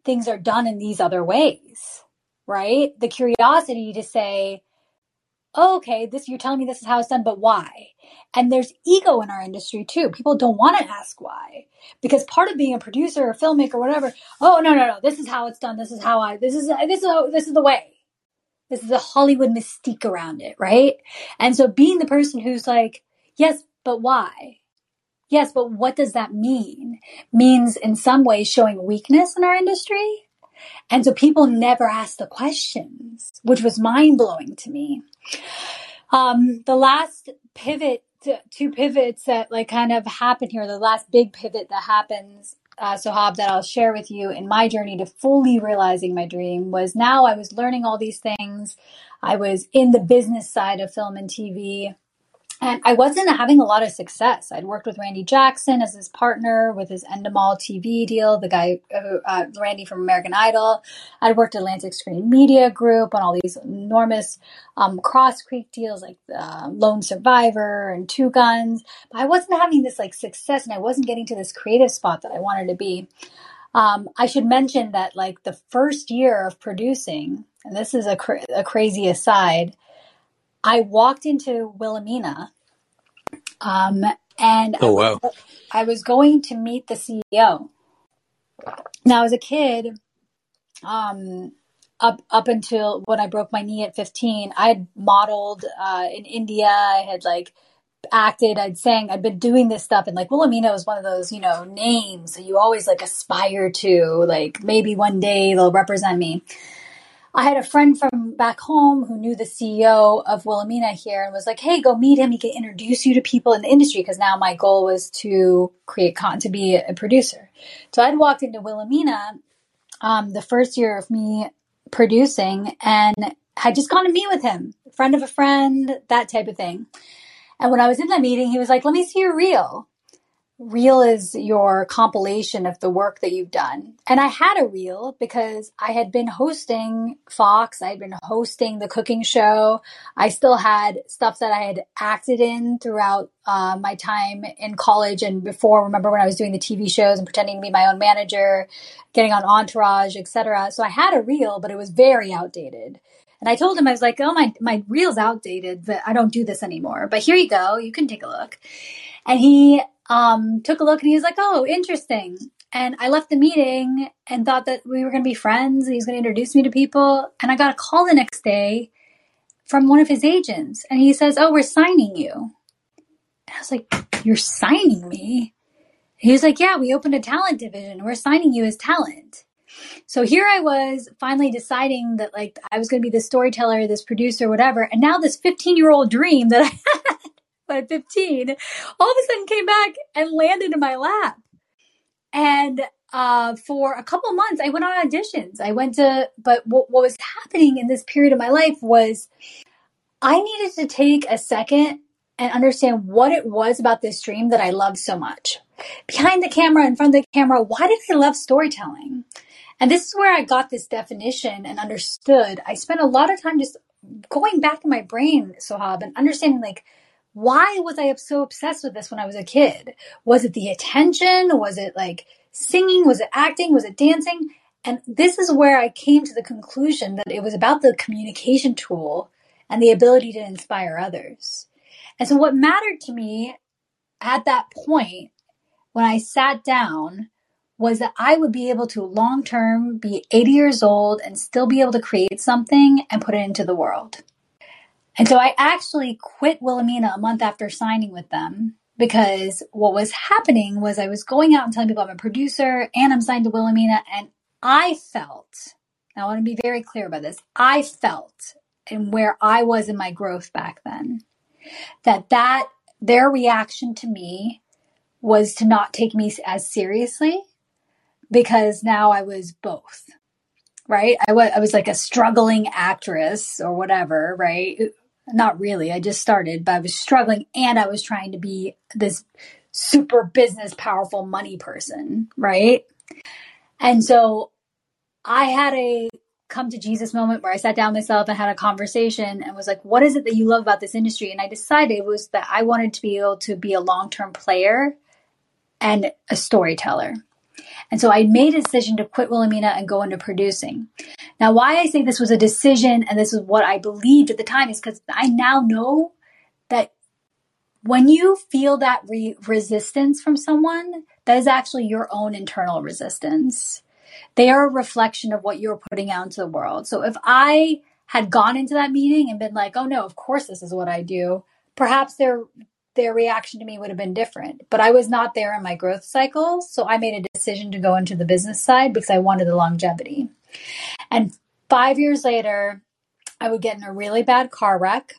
things are done in these other ways right the curiosity to say oh, okay, this you're telling me this is how it's done, but why? And there's ego in our industry too. People don't want to ask why. Because part of being a producer or filmmaker or whatever, oh no, no, no, this is how it's done. This is how I this is this is this is the way. This is the Hollywood mystique around it, right? And so being the person who's like, yes, but why? Yes, but what does that mean? Means in some ways showing weakness in our industry. And so people never ask the questions, which was mind blowing to me. Um, the last pivot, two pivots that like kind of happen here, the last big pivot that happens, uh, Sohab, that I'll share with you in my journey to fully realizing my dream was now I was learning all these things. I was in the business side of film and TV. And I wasn't having a lot of success. I'd worked with Randy Jackson as his partner with his Endemol TV deal, the guy, uh, uh, Randy from American Idol. I'd worked at Atlantic Screen Media Group on all these enormous um, Cross Creek deals like uh, Lone Survivor and Two Guns. But I wasn't having this like success and I wasn't getting to this creative spot that I wanted to be. Um, I should mention that like the first year of producing, and this is a, cra- a crazy aside, I walked into Wilhelmina, um, and oh wow, I was going to meet the CEO. Now, as a kid, um, up up until when I broke my knee at 15, I had modeled uh, in India. I had like acted, I'd sang, I'd been doing this stuff, and like Wilhelmina was one of those, you know, names that you always like aspire to. Like maybe one day they'll represent me. I had a friend from back home who knew the CEO of Wilhelmina here and was like, "Hey, go meet him. He can introduce you to people in the industry." Because now my goal was to create content, to be a producer. So I'd walked into Wilhelmina um, the first year of me producing, and had just gone to meet with him, friend of a friend, that type of thing. And when I was in that meeting, he was like, "Let me see your reel." Reel is your compilation of the work that you've done. And I had a reel because I had been hosting Fox, I had been hosting the cooking show. I still had stuff that I had acted in throughout uh, my time in college and before. Remember when I was doing the TV shows and pretending to be my own manager, getting on Entourage, etc. So I had a reel, but it was very outdated. And I told him I was like, "Oh my my reel's outdated, but I don't do this anymore. But here you go, you can take a look." And he um, took a look and he was like, "Oh, interesting." And I left the meeting and thought that we were going to be friends. and He was going to introduce me to people. And I got a call the next day from one of his agents, and he says, "Oh, we're signing you." And I was like, "You're signing me?" He was like, "Yeah, we opened a talent division. We're signing you as talent." So here I was finally deciding that like I was going to be the storyteller, this producer, whatever. And now this 15 year old dream that I had at 15, all of a sudden came back and landed in my lap. And uh, for a couple months, I went on auditions. I went to, but what, what was happening in this period of my life was I needed to take a second and understand what it was about this dream that I loved so much. Behind the camera, in front of the camera, why did I love storytelling? And this is where I got this definition and understood. I spent a lot of time just going back in my brain, Sohab, and understanding like, why was I so obsessed with this when I was a kid? Was it the attention? Was it like singing? Was it acting? Was it dancing? And this is where I came to the conclusion that it was about the communication tool and the ability to inspire others. And so what mattered to me at that point when I sat down was that I would be able to long term be 80 years old and still be able to create something and put it into the world. And so I actually quit Wilhelmina a month after signing with them because what was happening was I was going out and telling people I'm a producer and I'm signed to Wilhelmina and I felt, I want to be very clear about this, I felt and where I was in my growth back then, that that their reaction to me was to not take me as seriously because now I was both, right? I was, I was like a struggling actress or whatever, right? Not really. I just started, but I was struggling and I was trying to be this super business powerful money person, right? And so I had a come to Jesus moment where I sat down myself and had a conversation and was like, what is it that you love about this industry? And I decided was that I wanted to be able to be a long term player and a storyteller. And so I made a decision to quit Wilhelmina and go into producing. Now, why I say this was a decision and this is what I believed at the time is because I now know that when you feel that re- resistance from someone, that is actually your own internal resistance they are a reflection of what you're putting out into the world. So if I had gone into that meeting and been like, "Oh no, of course this is what I do," perhaps their their reaction to me would have been different. But I was not there in my growth cycle, so I made a decision to go into the business side because I wanted the longevity. And 5 years later, I would get in a really bad car wreck.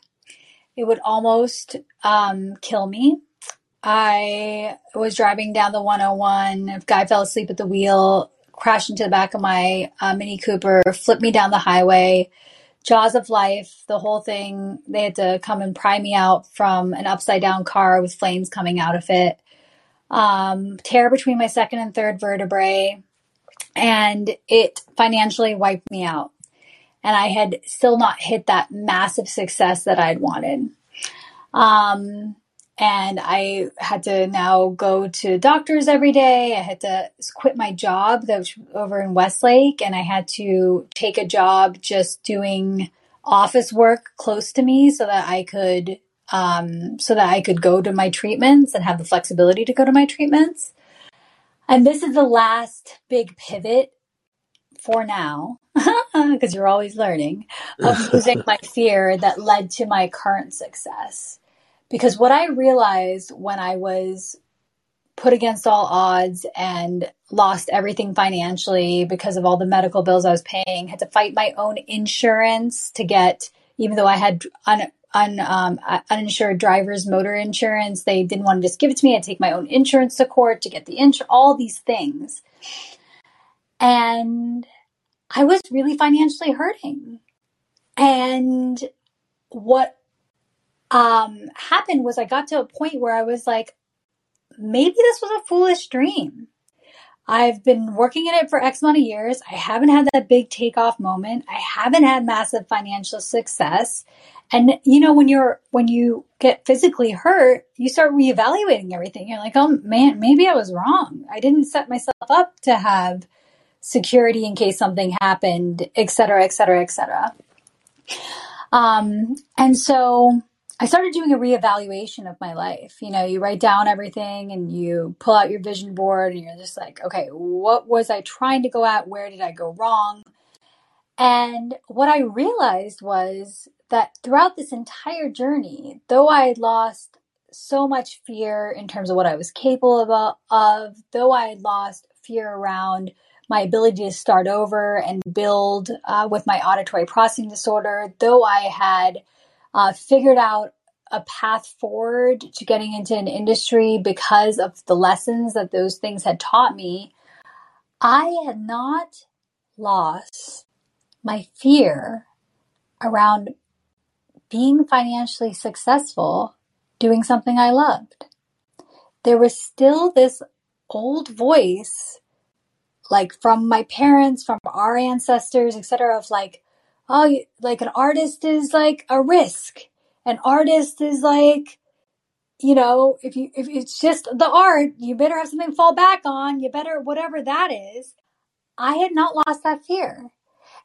It would almost um, kill me. I was driving down the 101. A guy fell asleep at the wheel crashed into the back of my uh, Mini Cooper, flipped me down the highway. Jaws of life, the whole thing. They had to come and pry me out from an upside down car with flames coming out of it. Um, tear between my second and third vertebrae, and it financially wiped me out. And I had still not hit that massive success that I'd wanted. Um, and I had to now go to doctors every day. I had to quit my job that was over in Westlake, and I had to take a job just doing office work close to me so that I could um, so that I could go to my treatments and have the flexibility to go to my treatments. And this is the last big pivot for now, because you're always learning, of losing my fear that led to my current success. Because what I realized when I was put against all odds and lost everything financially because of all the medical bills I was paying, had to fight my own insurance to get, even though I had un, un, um, uninsured driver's motor insurance, they didn't want to just give it to me. I'd take my own insurance to court to get the insurance, all these things. And I was really financially hurting. And what um, happened was I got to a point where I was like, maybe this was a foolish dream. I've been working in it for X amount of years. I haven't had that big takeoff moment. I haven't had massive financial success. And you know, when you're, when you get physically hurt, you start reevaluating everything. You're like, oh man, maybe I was wrong. I didn't set myself up to have security in case something happened, et cetera, et cetera, et cetera. Um, and so I started doing a reevaluation of my life. You know, you write down everything and you pull out your vision board and you're just like, okay, what was I trying to go at? Where did I go wrong? And what I realized was that throughout this entire journey, though I had lost so much fear in terms of what I was capable of, though I had lost fear around my ability to start over and build uh, with my auditory processing disorder, though I had uh, figured out a path forward to getting into an industry because of the lessons that those things had taught me, I had not lost my fear around being financially successful doing something I loved. There was still this old voice, like from my parents, from our ancestors, etc., of like, oh, like an artist is like a risk. An artist is like, you know, if you if it's just the art, you better have something to fall back on. You better whatever that is. I had not lost that fear.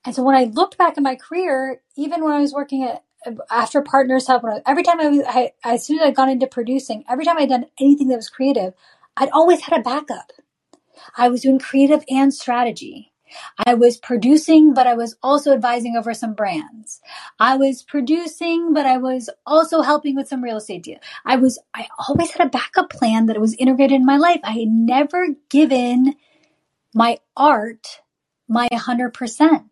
And so when I looked back at my career, even when I was working at after Partners I, every time I was, I, as soon as I got into producing, every time I'd done anything that was creative, I'd always had a backup. I was doing creative and strategy. I was producing, but I was also advising over some brands. I was producing, but I was also helping with some real estate deal. I was, I always had a backup plan that was integrated in my life. I had never given my art my 100%.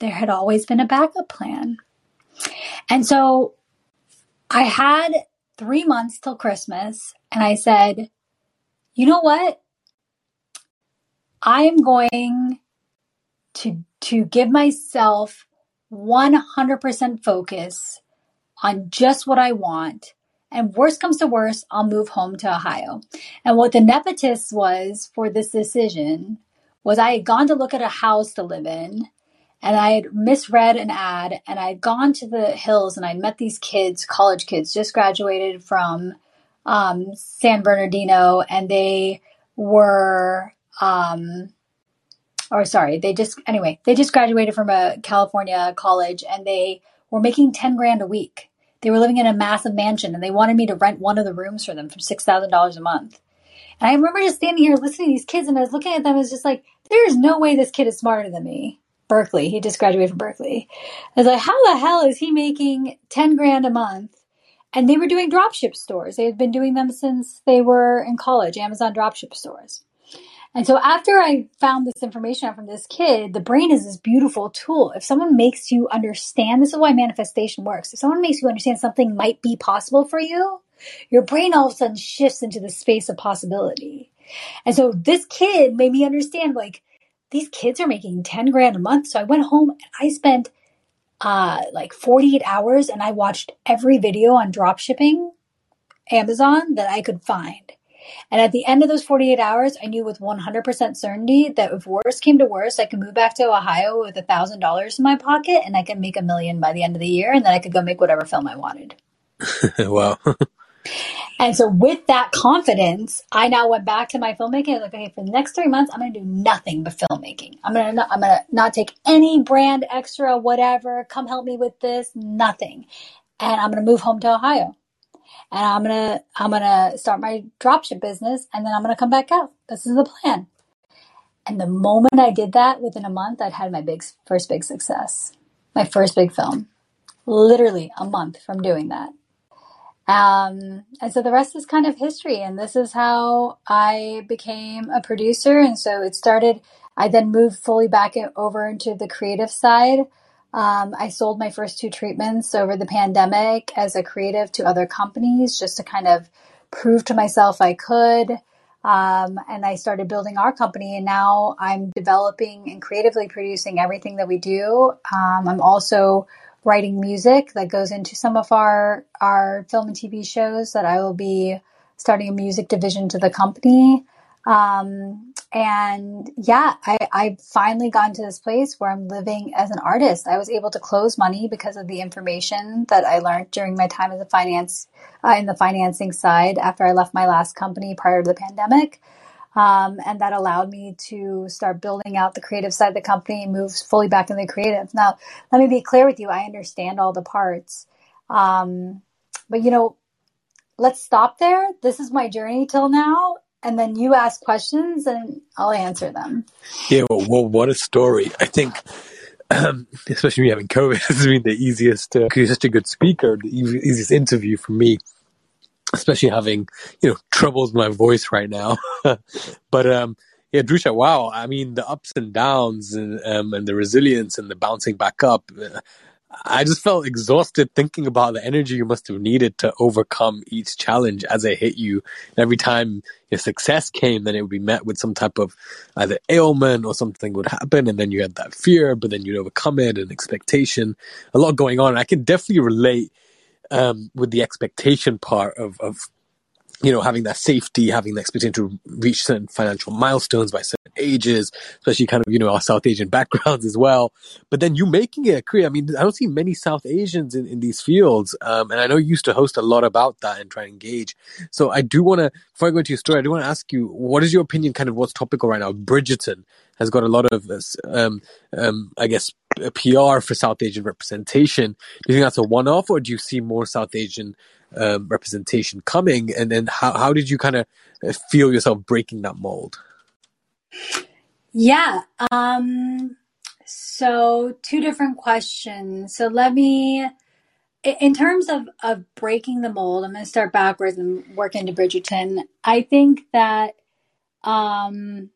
There had always been a backup plan. And so I had three months till Christmas, and I said, you know what? I am going to to give myself 100% focus on just what I want. And worst comes to worst, I'll move home to Ohio. And what the nepotis was for this decision was I had gone to look at a house to live in and I had misread an ad and I had gone to the hills and I met these kids, college kids, just graduated from um, San Bernardino and they were, um, or sorry, they just, anyway, they just graduated from a California college and they were making 10 grand a week. They were living in a massive mansion and they wanted me to rent one of the rooms for them for $6,000 a month. And I remember just standing here listening to these kids and I was looking at them I was just like, there's no way this kid is smarter than me. Berkeley. He just graduated from Berkeley. I was like, how the hell is he making 10 grand a month? And they were doing dropship stores. They had been doing them since they were in college, Amazon dropship stores. And so after I found this information out from this kid, the brain is this beautiful tool. If someone makes you understand, this is why manifestation works. If someone makes you understand something might be possible for you, your brain all of a sudden shifts into the space of possibility. And so this kid made me understand like, these kids are making 10 grand a month. So I went home and I spent uh, like 48 hours and I watched every video on drop shipping Amazon that I could find. And at the end of those 48 hours, I knew with 100% certainty that if worse came to worse, I could move back to Ohio with a $1,000 in my pocket and I could make a million by the end of the year and then I could go make whatever film I wanted. wow. And so with that confidence, I now went back to my filmmaking. I was like, okay, for the next three months, I'm going to do nothing but filmmaking. I'm going to, I'm going to not take any brand extra, whatever. Come help me with this, nothing. And I'm going to move home to Ohio. And I'm to, I'm to start my dropship business and then I'm to come back out. This is the plan. And the moment I did that within a month, I'd had my big, first big success, my first big film, literally a month from doing that. Um, and so the rest is kind of history. And this is how I became a producer. And so it started, I then moved fully back over into the creative side. Um, I sold my first two treatments over the pandemic as a creative to other companies just to kind of prove to myself I could. Um, and I started building our company, and now I'm developing and creatively producing everything that we do. Um, I'm also writing music that goes into some of our our film and TV shows that I will be starting a music division to the company. Um, and yeah, I, I've finally gotten to this place where I'm living as an artist. I was able to close money because of the information that I learned during my time as a finance uh, in the financing side after I left my last company prior to the pandemic. Um, and that allowed me to start building out the creative side of the company and move fully back into the creative. Now, let me be clear with you. I understand all the parts. Um, but you know, let's stop there. This is my journey till now. And then you ask questions and I'll answer them. Yeah. Well, well what a story. I think, um, especially me having COVID has been the easiest, uh, you're such a good speaker, the easiest interview for me especially having you know troubles with my voice right now. but um, yeah, Drusha, wow! I mean, the ups and downs and um, and the resilience and the bouncing back up. Uh, I just felt exhausted thinking about the energy you must have needed to overcome each challenge as it hit you. Every time your success came, then it would be met with some type of either ailment or something would happen, and then you had that fear, but then you'd overcome it and expectation. A lot going on. I can definitely relate um, with the expectation part of, of you know, having that safety, having the expectation to reach certain financial milestones by certain ages, especially kind of, you know, our South Asian backgrounds as well. But then you making it a career. I mean, I don't see many South Asians in, in these fields. Um, and I know you used to host a lot about that and try and engage. So I do want to, before I go into your story, I do want to ask you, what is your opinion kind of what's topical right now? Bridgerton has got a lot of, um, um, I guess, PR for South Asian representation. Do you think that's a one-off, or do you see more South Asian um, representation coming? And then how how did you kind of uh, feel yourself breaking that mold? Yeah. Um, so two different questions. So let me, in terms of, of breaking the mold, I'm going to start backwards and work into Bridgerton. I think that, um,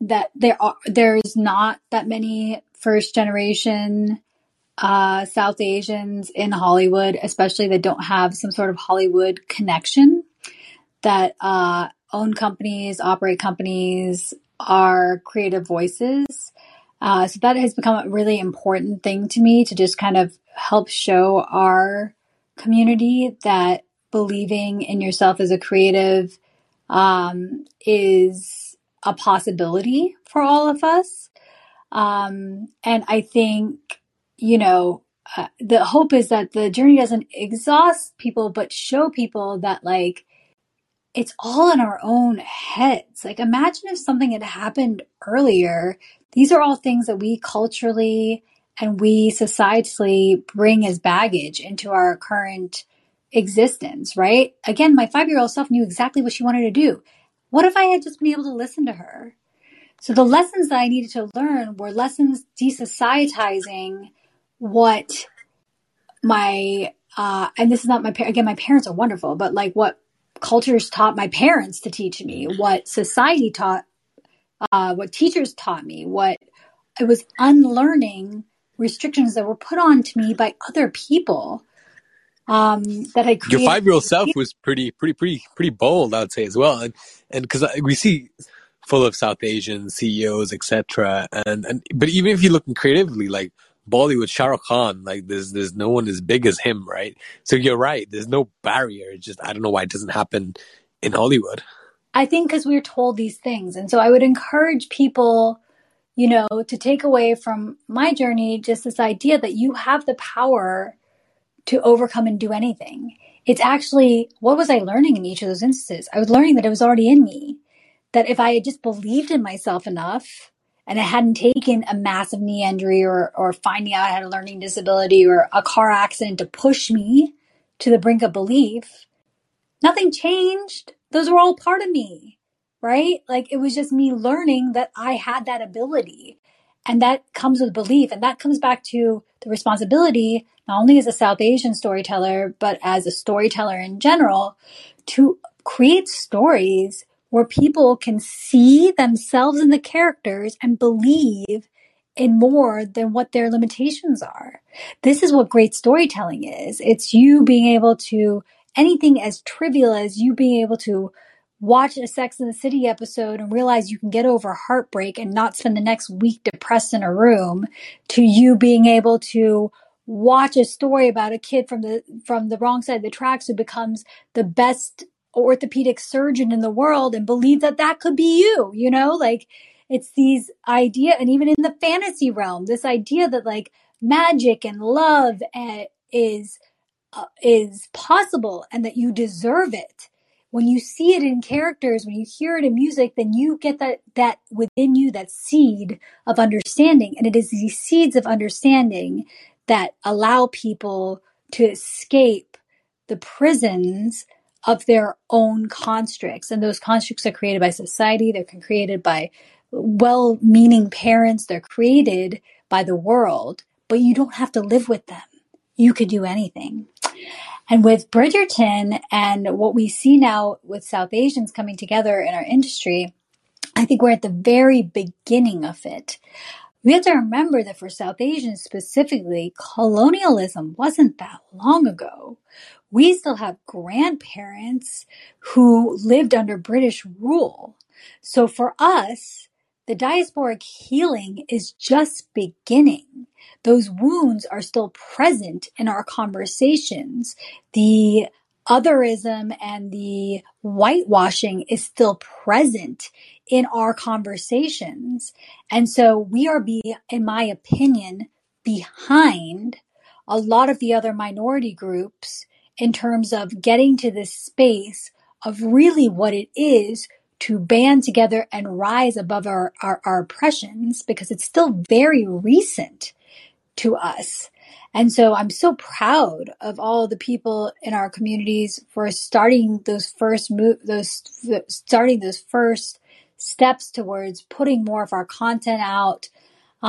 that there are, there's not that many first generation, uh, South Asians in Hollywood, especially that don't have some sort of Hollywood connection that, uh, own companies, operate companies, are creative voices. Uh, so that has become a really important thing to me to just kind of help show our community that believing in yourself as a creative um, is a possibility for all of us. Um, and I think, you know, uh, the hope is that the journey doesn't exhaust people, but show people that like it's all in our own heads. Like, imagine if something had happened earlier. These are all things that we culturally and we societally bring as baggage into our current existence, right? Again, my five year old self knew exactly what she wanted to do. What if I had just been able to listen to her? So the lessons that I needed to learn were lessons desocietizing what my uh, and this is not my again my parents are wonderful, but like what cultures taught my parents to teach me, what society taught, uh, what teachers taught me, what I was unlearning restrictions that were put on to me by other people. Um, that I your five year old self was pretty, pretty, pretty, pretty bold, I'd say as well, and and because we see full of South Asian CEOs, etc. And and but even if you're looking creatively, like Bollywood, Shah Rukh Khan, like there's there's no one as big as him, right? So you're right. There's no barrier. It's just I don't know why it doesn't happen in Hollywood. I think because we are told these things, and so I would encourage people, you know, to take away from my journey just this idea that you have the power to overcome and do anything. It's actually what was I learning in each of those instances? I was learning that it was already in me. That if I had just believed in myself enough and I hadn't taken a massive knee injury or, or finding out I had a learning disability or a car accident to push me to the brink of belief, nothing changed. Those were all part of me, right? Like it was just me learning that I had that ability. And that comes with belief. And that comes back to the responsibility, not only as a South Asian storyteller, but as a storyteller in general, to create stories where people can see themselves in the characters and believe in more than what their limitations are. This is what great storytelling is. It's you being able to, anything as trivial as you being able to watch a Sex in the City episode and realize you can get over heartbreak and not spend the next week depressed in a room, to you being able to watch a story about a kid from the from the wrong side of the tracks who becomes the best orthopedic surgeon in the world and believe that that could be you, you know, like it's these idea and even in the fantasy realm, this idea that like magic and love uh, is uh, is possible and that you deserve it. When you see it in characters, when you hear it in music, then you get that that within you that seed of understanding, and it is these seeds of understanding that allow people to escape the prisons of their own constructs. And those constructs are created by society, they're created by well meaning parents, they're created by the world, but you don't have to live with them. You could do anything. And with Bridgerton and what we see now with South Asians coming together in our industry, I think we're at the very beginning of it. We have to remember that for South Asians specifically, colonialism wasn't that long ago we still have grandparents who lived under British rule. So for us, the diasporic healing is just beginning. Those wounds are still present in our conversations. The otherism and the whitewashing is still present in our conversations. And so we are be, in my opinion, behind a lot of the other minority groups in terms of getting to this space of really what it is to band together and rise above our, our, our oppressions because it's still very recent to us. And so I'm so proud of all the people in our communities for starting those first move, those starting those first steps towards putting more of our content out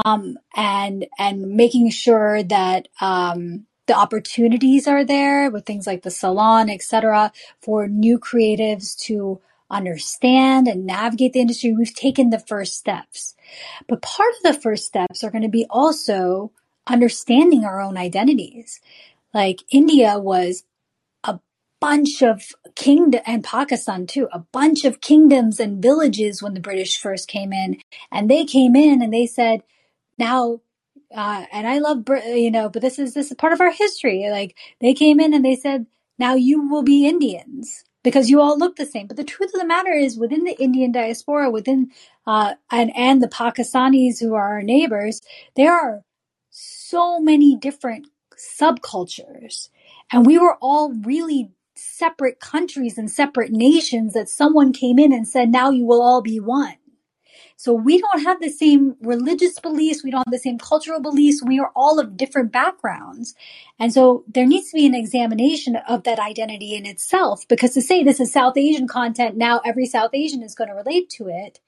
um, and and making sure that um, the opportunities are there with things like the salon, etc., for new creatives to understand and navigate the industry. We've taken the first steps, but part of the first steps are going to be also understanding our own identities. Like India was a bunch of kingdom and Pakistan too, a bunch of kingdoms and villages when the British first came in, and they came in and they said now uh, and I love, you know, but this is this is part of our history. Like they came in and they said, now you will be Indians because you all look the same. But the truth of the matter is, within the Indian diaspora, within uh, and and the Pakistanis who are our neighbors, there are so many different subcultures, and we were all really separate countries and separate nations that someone came in and said, now you will all be one. So we don't have the same religious beliefs. We don't have the same cultural beliefs. We are all of different backgrounds. And so there needs to be an examination of that identity in itself because to say this is South Asian content, now every South Asian is going to relate to it.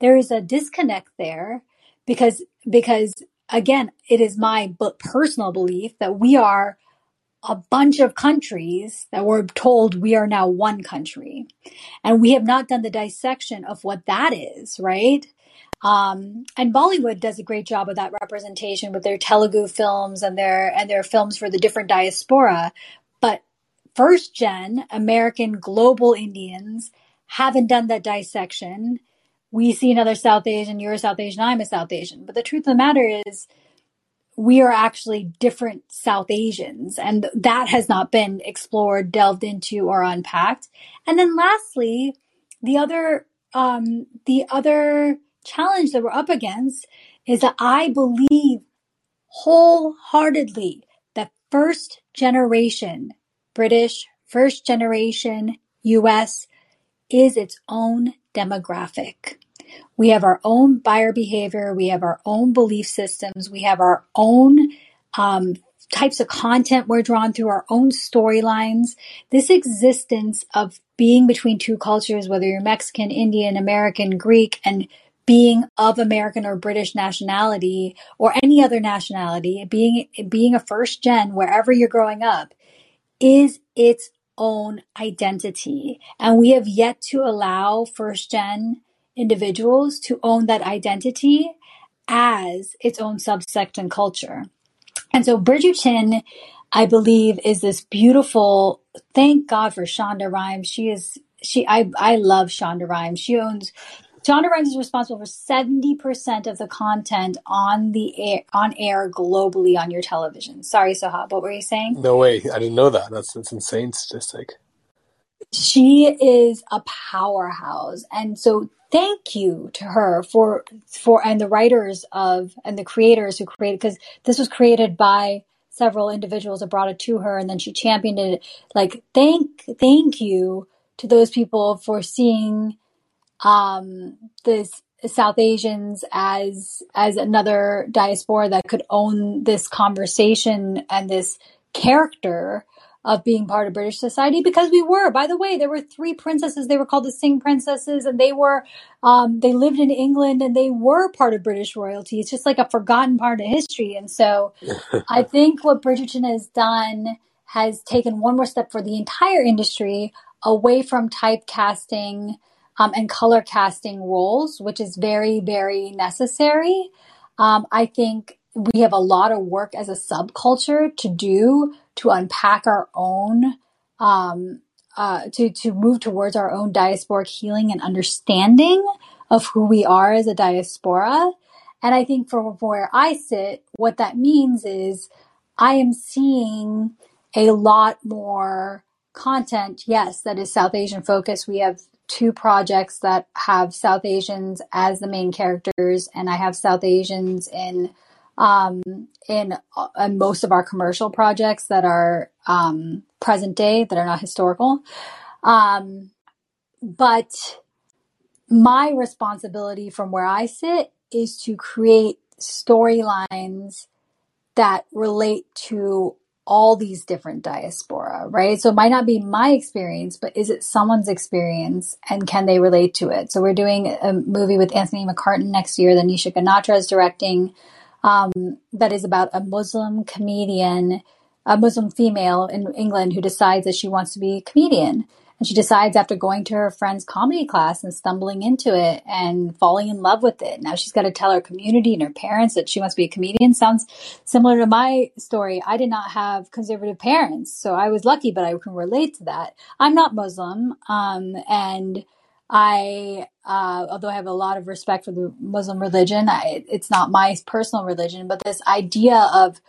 There is a disconnect there because, because again, it is my personal belief that we are a bunch of countries that we're told we are now one country. And we have not done the dissection of what that is, right? Um, and Bollywood does a great job of that representation with their Telugu films and their and their films for the different diaspora. But first gen American global Indians haven't done that dissection. We see another South Asian, you're a South Asian, I'm a South Asian. But the truth of the matter is we are actually different South Asians, and that has not been explored, delved into, or unpacked. And then, lastly, the other um, the other challenge that we're up against is that I believe wholeheartedly that first generation British, first generation US is its own demographic. We have our own buyer behavior. We have our own belief systems. We have our own um, types of content we're drawn through, our own storylines. This existence of being between two cultures, whether you're Mexican, Indian, American, Greek, and being of American or British nationality or any other nationality, being being a first gen wherever you're growing up, is its own identity. And we have yet to allow first gen individuals to own that identity as its own subsect and culture. And so Bridgerton, I believe, is this beautiful. Thank God for Shonda Rhimes. She is she. I I love Shonda Rhimes. She owns. Shonda Rhimes is responsible for seventy percent of the content on the air on air globally on your television. Sorry, Sohab, what were you saying? No way, I didn't know that. That's that's insane statistic. She is a powerhouse, and so thank you to her for for and the writers of and the creators who created because this was created by several individuals that brought it to her and then she championed it. Like thank thank you to those people for seeing um this South Asians as as another diaspora that could own this conversation and this character of being part of British society because we were. By the way, there were three princesses. They were called the Singh princesses, and they were um, they lived in England and they were part of British royalty. It's just like a forgotten part of history. And so, I think what Bridgerton has done has taken one more step for the entire industry away from typecasting um, and color casting roles, which is very very necessary. Um, I think we have a lot of work as a subculture to do to unpack our own um, uh, to to move towards our own diasporic healing and understanding of who we are as a diaspora. And I think from where I sit, what that means is I am seeing a lot more content, yes, that is South Asian focused. We have two projects that have South Asians as the main characters, and I have South Asians in um, in, uh, in most of our commercial projects that are um, present day, that are not historical. Um, but my responsibility from where I sit is to create storylines that relate to all these different diaspora, right? So it might not be my experience, but is it someone's experience and can they relate to it? So we're doing a movie with Anthony McCarten next year that Nisha Ganatra is directing um, that is about a Muslim comedian, a Muslim female in England who decides that she wants to be a comedian. And she decides after going to her friend's comedy class and stumbling into it and falling in love with it. Now she's got to tell her community and her parents that she wants to be a comedian. Sounds similar to my story. I did not have conservative parents, so I was lucky, but I can relate to that. I'm not Muslim, um, and I, uh, although I have a lot of respect for the Muslim religion, I, it's not my personal religion, but this idea of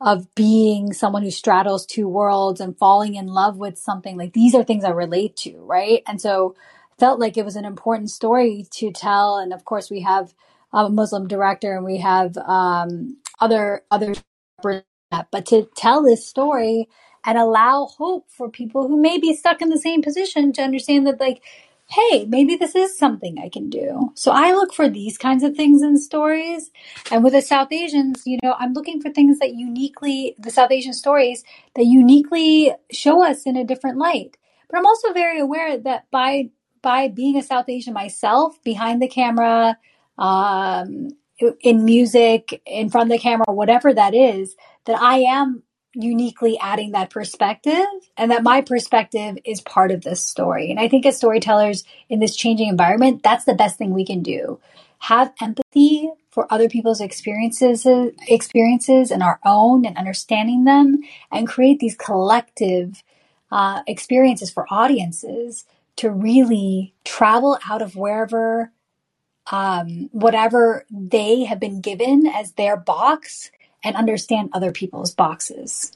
of being someone who straddles two worlds and falling in love with something like these are things I relate to, right? And so felt like it was an important story to tell. And of course, we have a Muslim director and we have um, other other, but to tell this story and allow hope for people who may be stuck in the same position to understand that like hey, maybe this is something I can do. So I look for these kinds of things in stories. And with the South Asians, you know, I'm looking for things that uniquely, the South Asian stories that uniquely show us in a different light. But I'm also very aware that by by being a South Asian myself, behind the camera, um, in music, in front of the camera, whatever that is, that I am uniquely adding that perspective and that my perspective is part of this story. And I think as storytellers in this changing environment, that's the best thing we can do. Have empathy for other people's experiences experiences and our own and understanding them and create these collective uh, experiences for audiences to really travel out of wherever um, whatever they have been given as their box and understand other people's boxes.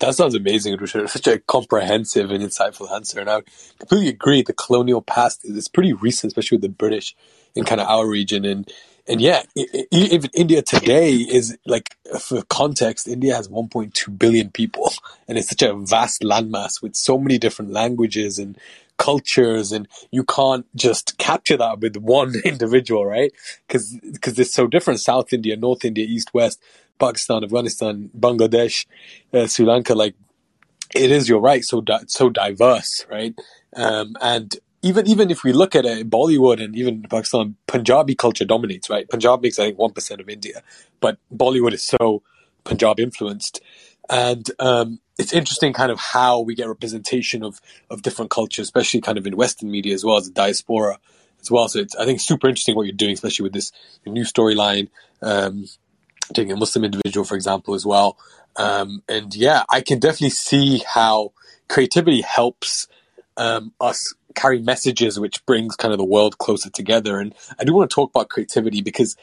That sounds amazing, Rusha. Such a comprehensive and insightful answer. And I completely agree. The colonial past is pretty recent, especially with the British in kind of our region. And and yeah, even India today is like, for context, India has 1.2 billion people, and it's such a vast landmass with so many different languages and cultures, and you can't just capture that with one individual, right? Because because it's so different. South India, North India, East, West. Pakistan, Afghanistan, Bangladesh, uh, Sri Lanka, like it is, you're right, so di- so diverse, right? Um, and even even if we look at it, Bollywood and even Pakistan, Punjabi culture dominates, right? Punjab makes I think one percent of India, but Bollywood is so Punjab influenced, and um, it's interesting kind of how we get representation of of different cultures, especially kind of in Western media as well as the diaspora as well. So it's I think super interesting what you're doing, especially with this new storyline. Um, taking a Muslim individual, for example, as well. Um, and yeah, I can definitely see how creativity helps um, us carry messages which brings kind of the world closer together. And I do want to talk about creativity because,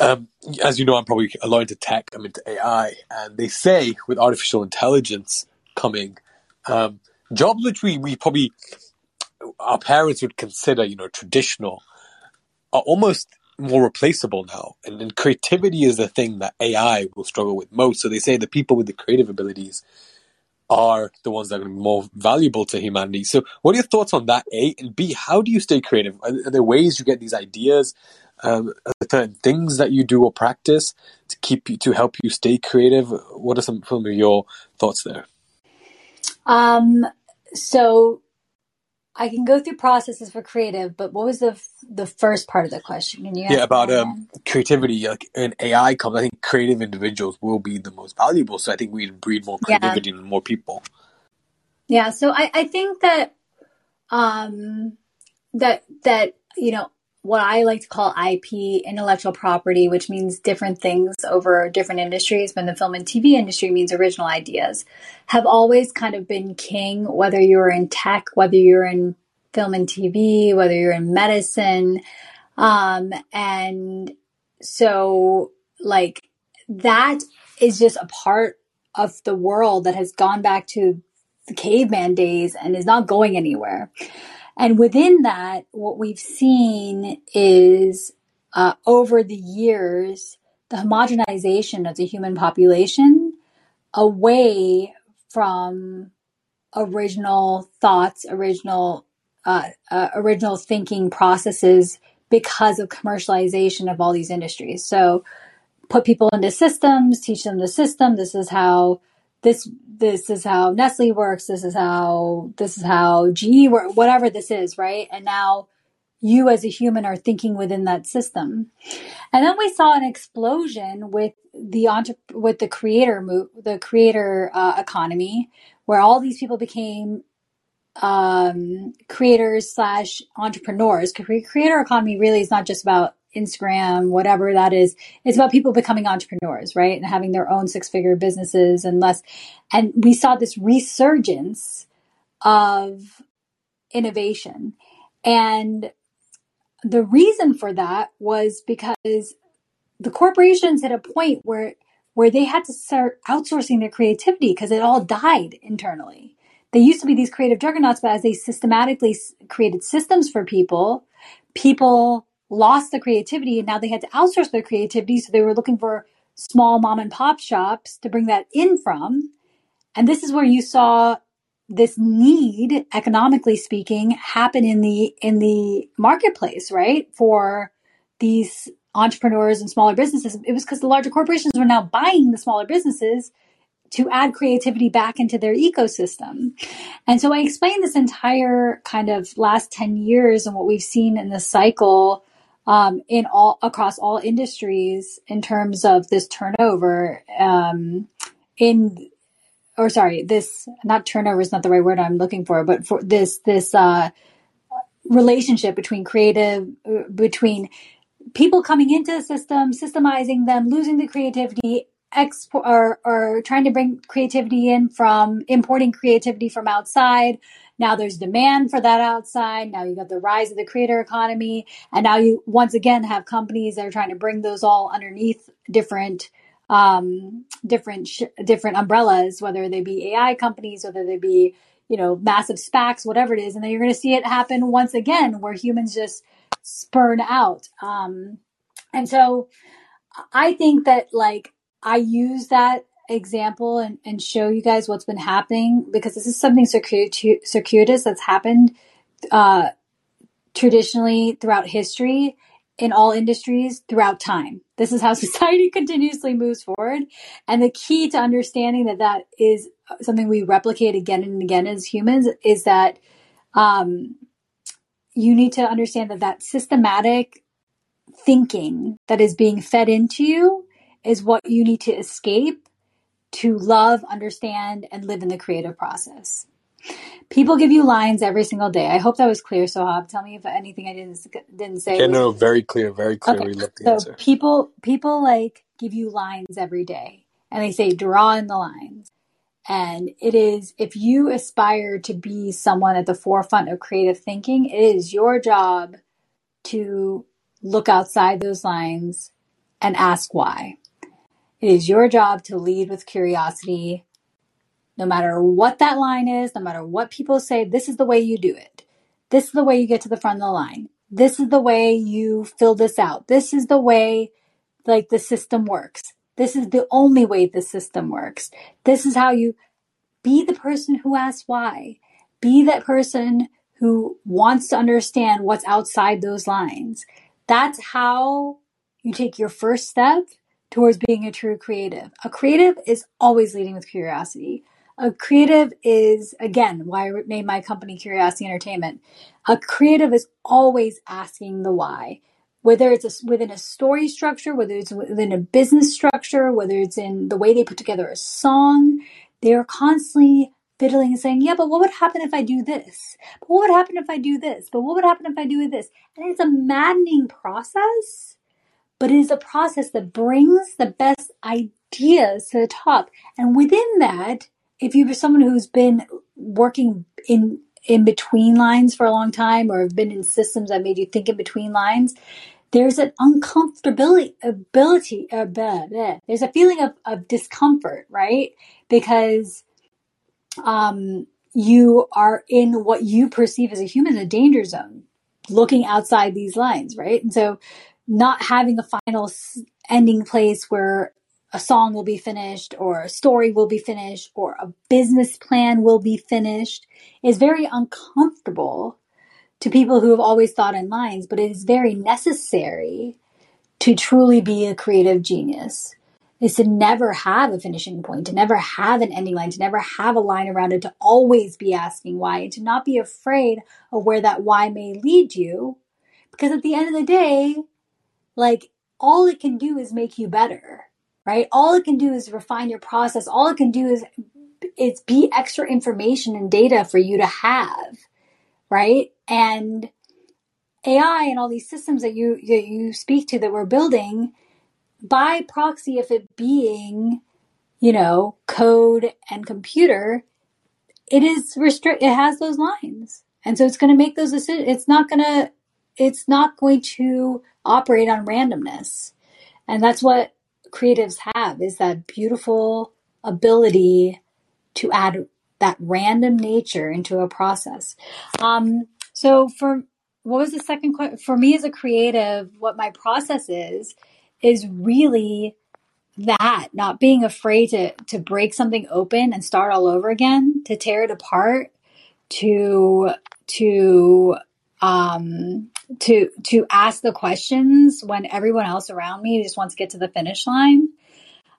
um, as you know, I'm probably a lot into tech, I'm into AI, and they say with artificial intelligence coming, jobs which we, we probably, our parents would consider, you know, traditional, are almost more replaceable now. And, and creativity is the thing that AI will struggle with most. So they say the people with the creative abilities are the ones that are more valuable to humanity. So what are your thoughts on that, A? And B, how do you stay creative? Are, there ways you get these ideas? Um, things that you do or practice to keep you, to help you stay creative? What are some, some of your thoughts there? Um, so I can go through processes for creative, but what was the the first part of the question? Can you yeah, about um, creativity. Like in AI comes, I think creative individuals will be the most valuable. So I think we breed more creativity yeah. in more people. Yeah. So I, I think that um that that you know what I like to call IP, intellectual property, which means different things over different industries, but in the film and TV industry means original ideas, have always kind of been king, whether you're in tech, whether you're in film and TV, whether you're in medicine. Um, and so, like, that is just a part of the world that has gone back to the caveman days and is not going anywhere. And within that, what we've seen is uh, over the years, the homogenization of the human population away from original thoughts, original uh, uh, original thinking processes because of commercialization of all these industries. So, put people into systems, teach them the system. This is how this this is how Nestle works. This is how this is how GE work. Whatever this is, right? And now you as a human are thinking within that system. And then we saw an explosion with the entre- with the creator move, the creator uh, economy, where all these people became um, creators slash entrepreneurs. Because Creator economy really is not just about Instagram, whatever that is. It's about people becoming entrepreneurs, right? And having their own six figure businesses and less. And we saw this resurgence of innovation. And the reason for that was because the corporations hit a point where where they had to start outsourcing their creativity because it all died internally. They used to be these creative juggernauts, but as they systematically created systems for people, people lost the creativity and now they had to outsource their creativity. So they were looking for small mom and pop shops to bring that in from. And this is where you saw this need, economically speaking, happen in the in the marketplace, right? For these entrepreneurs and smaller businesses. It was because the larger corporations were now buying the smaller businesses to add creativity back into their ecosystem. And so I explained this entire kind of last 10 years and what we've seen in the cycle um, in all across all industries in terms of this turnover um, in or sorry this not turnover is not the right word i'm looking for but for this this uh, relationship between creative uh, between people coming into the system systemizing them losing the creativity export or, or trying to bring creativity in from importing creativity from outside now there's demand for that outside. Now you got the rise of the creator economy. And now you once again have companies that are trying to bring those all underneath different um, different sh- different umbrellas, whether they be AI companies, whether they be you know massive SPACs, whatever it is, and then you're going to see it happen once again, where humans just spurn out. Um, and so, I think that like I use that example and, and show you guys what's been happening because this is something circuitous that's happened uh, traditionally throughout history in all industries throughout time. This is how society continuously moves forward. And the key to understanding that that is something we replicate again and again as humans is that um, you need to understand that that systematic thinking that is being fed into you is what you need to escape to love, understand, and live in the creative process. People give you lines every single day. I hope that was clear, Sohab. Tell me if anything I didn't didn't say. Yeah, was... no, very clear, very clear. Okay. We love the so answer. people people like give you lines every day, and they say draw in the lines. And it is if you aspire to be someone at the forefront of creative thinking, it is your job to look outside those lines and ask why. It is your job to lead with curiosity. No matter what that line is, no matter what people say, this is the way you do it. This is the way you get to the front of the line. This is the way you fill this out. This is the way like the system works. This is the only way the system works. This is how you be the person who asks why. Be that person who wants to understand what's outside those lines. That's how you take your first step towards being a true creative. A creative is always leading with curiosity. A creative is, again, why I named my company Curiosity Entertainment. A creative is always asking the why. Whether it's a, within a story structure, whether it's within a business structure, whether it's in the way they put together a song, they are constantly fiddling and saying, yeah, but what would happen if I do this? But what would happen if I do this? But what would happen if I do this? And it's a maddening process but it is a process that brings the best ideas to the top. And within that, if you're someone who's been working in in between lines for a long time or have been in systems that made you think in between lines, there's an uncomfortability ability uh, blah, blah. there's a feeling of, of discomfort, right? Because um, you are in what you perceive as a human, a danger zone, looking outside these lines, right? And so not having a final ending place where a song will be finished or a story will be finished or a business plan will be finished is very uncomfortable to people who have always thought in lines, but it is very necessary to truly be a creative genius. is to never have a finishing point, to never have an ending line, to never have a line around it, to always be asking why, and to not be afraid of where that why may lead you. Because at the end of the day, like all it can do is make you better, right? All it can do is refine your process. All it can do is it's be extra information and data for you to have, right? And AI and all these systems that you that you speak to that we're building by proxy of it being, you know, code and computer, it is restrict it has those lines. And so it's going to make those decisions. It's not going to it's not going to operate on randomness. And that's what creatives have is that beautiful ability to add that random nature into a process. Um, so for what was the second question? For me as a creative, what my process is, is really that not being afraid to to break something open and start all over again to tear it apart to to um to to ask the questions when everyone else around me just wants to get to the finish line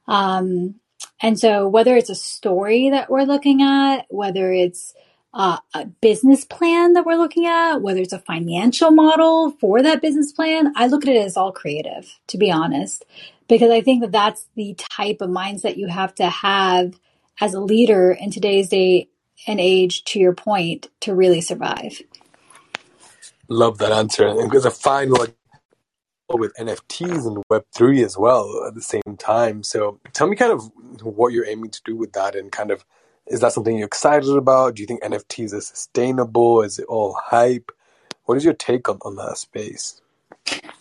um and so whether it's a story that we're looking at whether it's uh, a business plan that we're looking at, whether it's a financial model for that business plan, I look at it as all creative, to be honest, because I think that that's the type of mindset you have to have as a leader in today's day and age, to your point, to really survive. Love that answer. And because I find like with NFTs and Web3 as well at the same time. So tell me kind of what you're aiming to do with that and kind of is that something you're excited about? Do you think NFTs are sustainable? Is it all hype? What is your take on, on that space?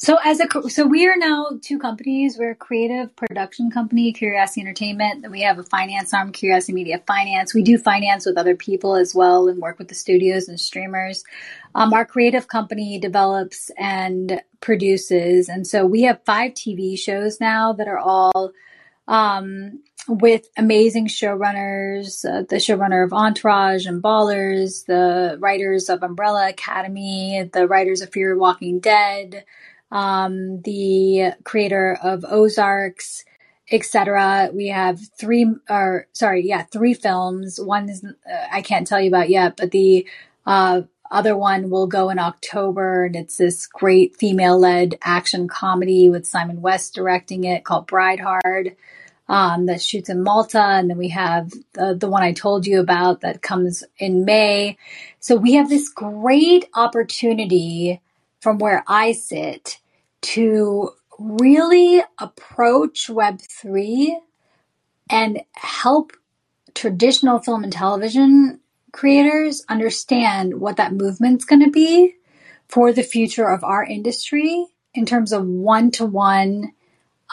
So as a so we are now two companies. We're a creative production company, Curiosity Entertainment. Then we have a finance arm, Curiosity Media Finance. We do finance with other people as well and work with the studios and streamers. Um, our creative company develops and produces, and so we have five TV shows now that are all um, with amazing showrunners, uh, the showrunner of Entourage and Ballers, the writers of Umbrella Academy, the writers of Fear Walking Dead, um, the creator of Ozarks, etc. We have three, or sorry, yeah, three films. One is uh, I can't tell you about yet, but the uh, other one will go in October, and it's this great female-led action comedy with Simon West directing it called Bride Hard um, that shoots in Malta, and then we have the, the one I told you about that comes in May. So we have this great opportunity from where I sit to really approach Web3 and help traditional film and television creators understand what that movement's going to be for the future of our industry in terms of one to one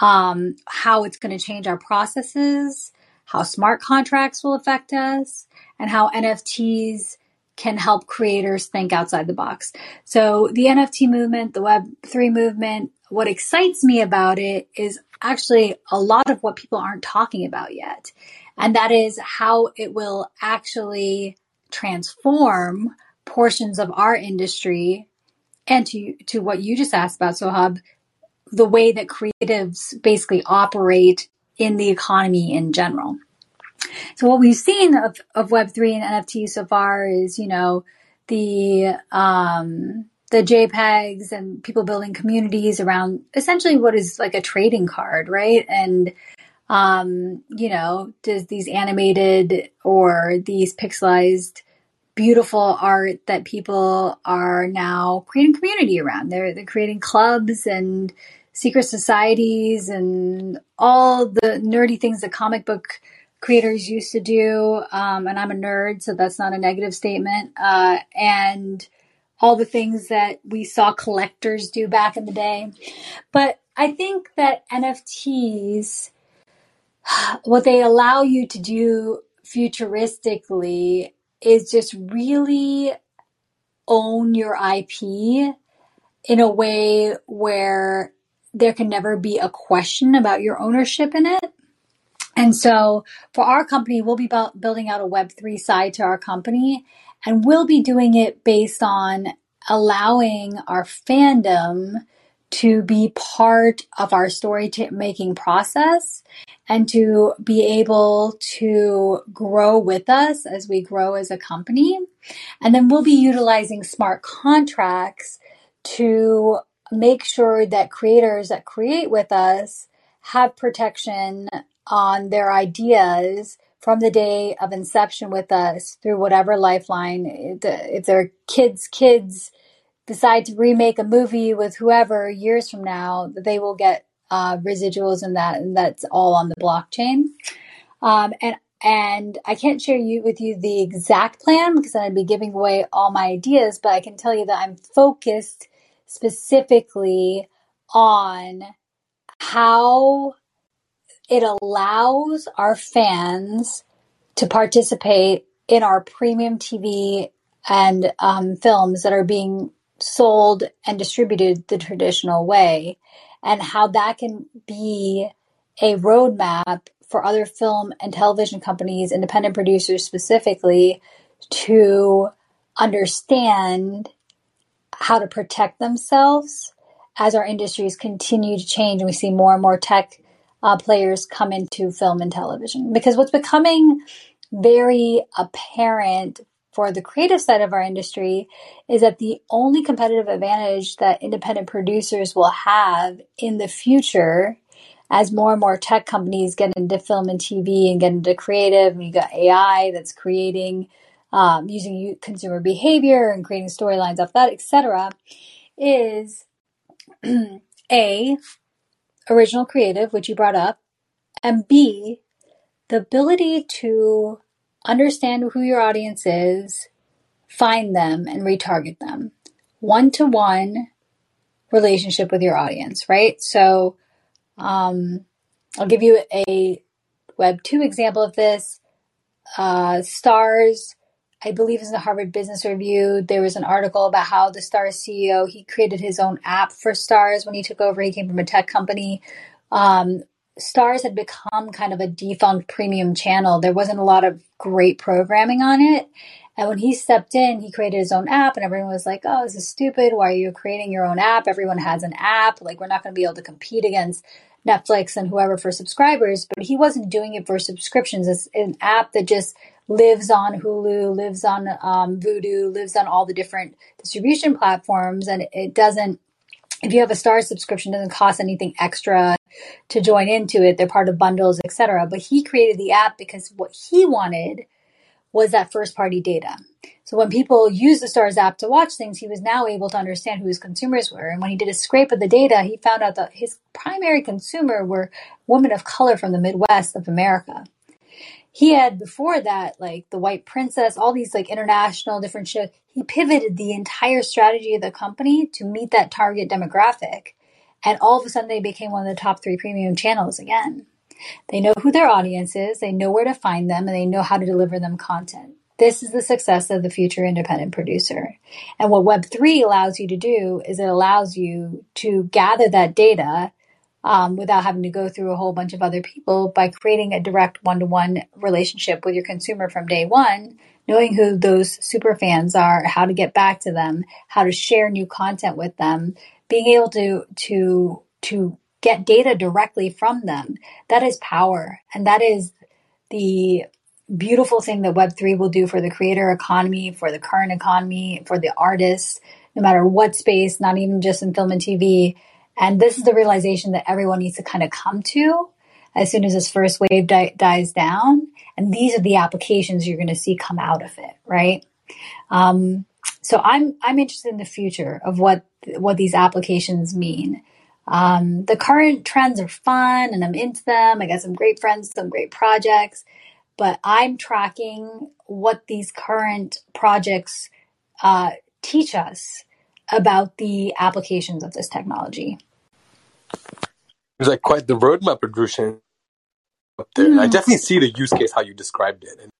um, how it's going to change our processes, how smart contracts will affect us, and how NFTs can help creators think outside the box. So the NFT movement, the Web3 movement, what excites me about it is actually a lot of what people aren't talking about yet. And that is how it will actually transform portions of our industry and to, to what you just asked about, Sohab, the way that creatives basically operate in the economy in general. So what we've seen of, of Web3 and NFT so far is, you know, the, um, the JPEGs and people building communities around essentially what is like a trading card, right? And, um, you know, does these animated or these pixelized beautiful art that people are now creating community around. They're, they're creating clubs and secret societies and all the nerdy things that comic book creators used to do. Um, and I'm a nerd, so that's not a negative statement. Uh, and all the things that we saw collectors do back in the day. But I think that NFTs, what they allow you to do futuristically is just really own your IP in a way where there can never be a question about your ownership in it. And so for our company, we'll be building out a Web3 side to our company, and we'll be doing it based on allowing our fandom to be part of our story making process and to be able to grow with us as we grow as a company. And then we'll be utilizing smart contracts to make sure that creators that create with us have protection on their ideas from the day of inception with us through whatever lifeline. If their kids' kids decide to remake a movie with whoever years from now, they will get uh, residuals in that, and that's all on the blockchain. Um, and and I can't share you with you the exact plan because then I'd be giving away all my ideas. But I can tell you that I'm focused specifically on how it allows our fans to participate in our premium TV and um, films that are being sold and distributed the traditional way, and how that can be a roadmap for other film and television companies, independent producers specifically, to understand how to protect themselves as our industries continue to change and we see more and more tech uh, players come into film and television. Because what's becoming very apparent for the creative side of our industry is that the only competitive advantage that independent producers will have in the future as more and more tech companies get into film and TV and get into creative, and you got AI that's creating um, using consumer behavior and creating storylines off that, etc., is a original creative, which you brought up, and b the ability to understand who your audience is, find them, and retarget them. One to one relationship with your audience, right? So, um, I'll give you a Web 2 example of this. Uh, Starz, I believe is the Harvard Business Review. There was an article about how the Starz CEO, he created his own app for Starz when he took over. He came from a tech company. Um, Starz had become kind of a defunct premium channel. There wasn't a lot of great programming on it. And when he stepped in, he created his own app, and everyone was like, Oh, this is stupid. Why are you creating your own app? Everyone has an app. Like, we're not going to be able to compete against Netflix and whoever for subscribers. But he wasn't doing it for subscriptions. It's an app that just lives on Hulu, lives on um, Vudu, lives on all the different distribution platforms. And it doesn't, if you have a Star subscription, doesn't cost anything extra to join into it. They're part of bundles, etc. But he created the app because what he wanted was that first party data. So when people use the Starz app to watch things, he was now able to understand who his consumers were. And when he did a scrape of the data, he found out that his primary consumer were women of color from the Midwest of America. He had before that, like the White Princess, all these like international different shows. He pivoted the entire strategy of the company to meet that target demographic. And all of a sudden, they became one of the top three premium channels again. They know who their audience is, they know where to find them, and they know how to deliver them content. This is the success of the future independent producer. And what Web3 allows you to do is it allows you to gather that data um, without having to go through a whole bunch of other people by creating a direct one to one relationship with your consumer from day one, knowing who those super fans are, how to get back to them, how to share new content with them, being able to to to get data directly from them that is power. And that is the beautiful thing that web3 will do for the creator economy for the current economy for the artists no matter what space not even just in film and tv and this is the realization that everyone needs to kind of come to as soon as this first wave di- dies down and these are the applications you're going to see come out of it right um, so I'm I'm interested in the future of what what these applications mean. Um, the current trends are fun and I'm into them. I got some great friends, some great projects, but I'm tracking what these current projects uh, teach us about the applications of this technology. It's like quite the roadmap, Adhrucia, up there. Mm. I definitely see the use case how you described it.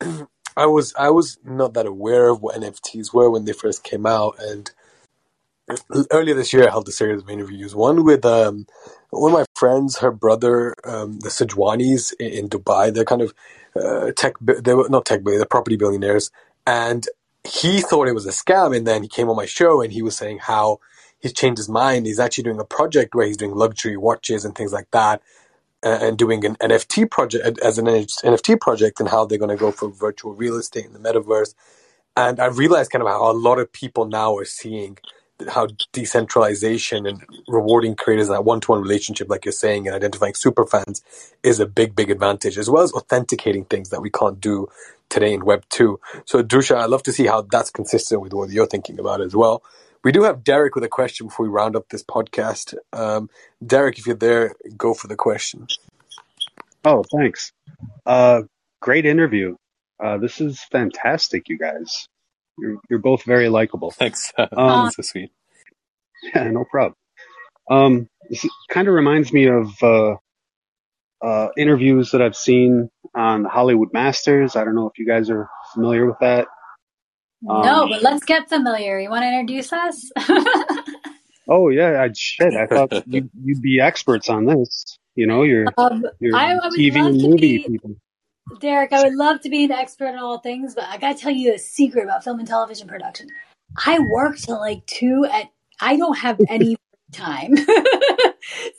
And I was I was not that aware of what NFTs were when they first came out, and earlier this year I held a series of interviews. One with um, one of my friends, her brother, um, the Sajwanis in, in, Dubai. They're kind of uh, tech. They were not tech, but they're property billionaires, and he thought it was a scam. And then he came on my show and he was saying how he's changed his mind. He's actually doing a project where he's doing luxury watches and things like that, and doing an NFT project as an NFT project, and how they're going to go for virtual real estate in the metaverse. And I realized kind of how a lot of people now are seeing how decentralization and rewarding creators in that one-to-one relationship, like you're saying, and identifying super fans is a big, big advantage, as well as authenticating things that we can't do today in Web two. So, Drusha, I'd love to see how that's consistent with what you're thinking about as well. We do have Derek with a question before we round up this podcast. Um, Derek, if you're there, go for the question. Oh, thanks. Uh, great interview. Uh, this is fantastic, you guys. You're you're both very likable. Thanks. Um, so sweet. Yeah, no problem. Um, this kind of reminds me of uh, uh, interviews that I've seen on Hollywood Masters. I don't know if you guys are familiar with that. Um, no, but let's get familiar. You want to introduce us? oh yeah, I shit. I thought you'd, you'd, be experts on this. You know, you're, um, you're I, I TV and movie be, people. Derek, I would love to be an expert in all things, but I got to tell you a secret about film and television production. I work till like two at. I don't have any time, so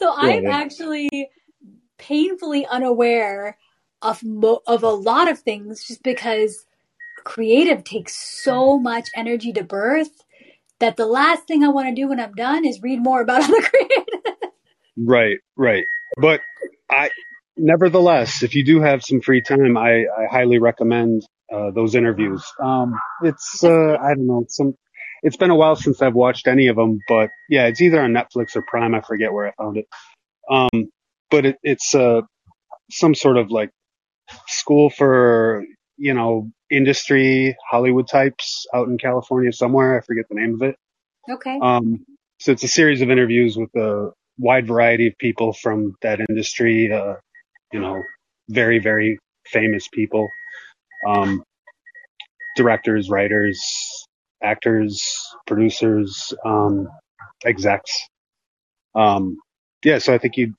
yeah, I'm yeah. actually painfully unaware of mo- of a lot of things, just because creative takes so much energy to birth that the last thing I want to do when I'm done is read more about other creatives. right, right. But I, nevertheless, if you do have some free time, I, I highly recommend uh, those interviews. Um, it's uh, I don't know, some. It's been a while since I've watched any of them, but yeah, it's either on Netflix or Prime. I forget where I found it. Um, but it, it's uh, some sort of like school for you know industry Hollywood types out in California somewhere. I forget the name of it. Okay. Um, so it's a series of interviews with a wide variety of people from that industry. Uh, you know, very very famous people, um, directors, writers, actors, producers, um, execs. Um, yeah, so I think you'd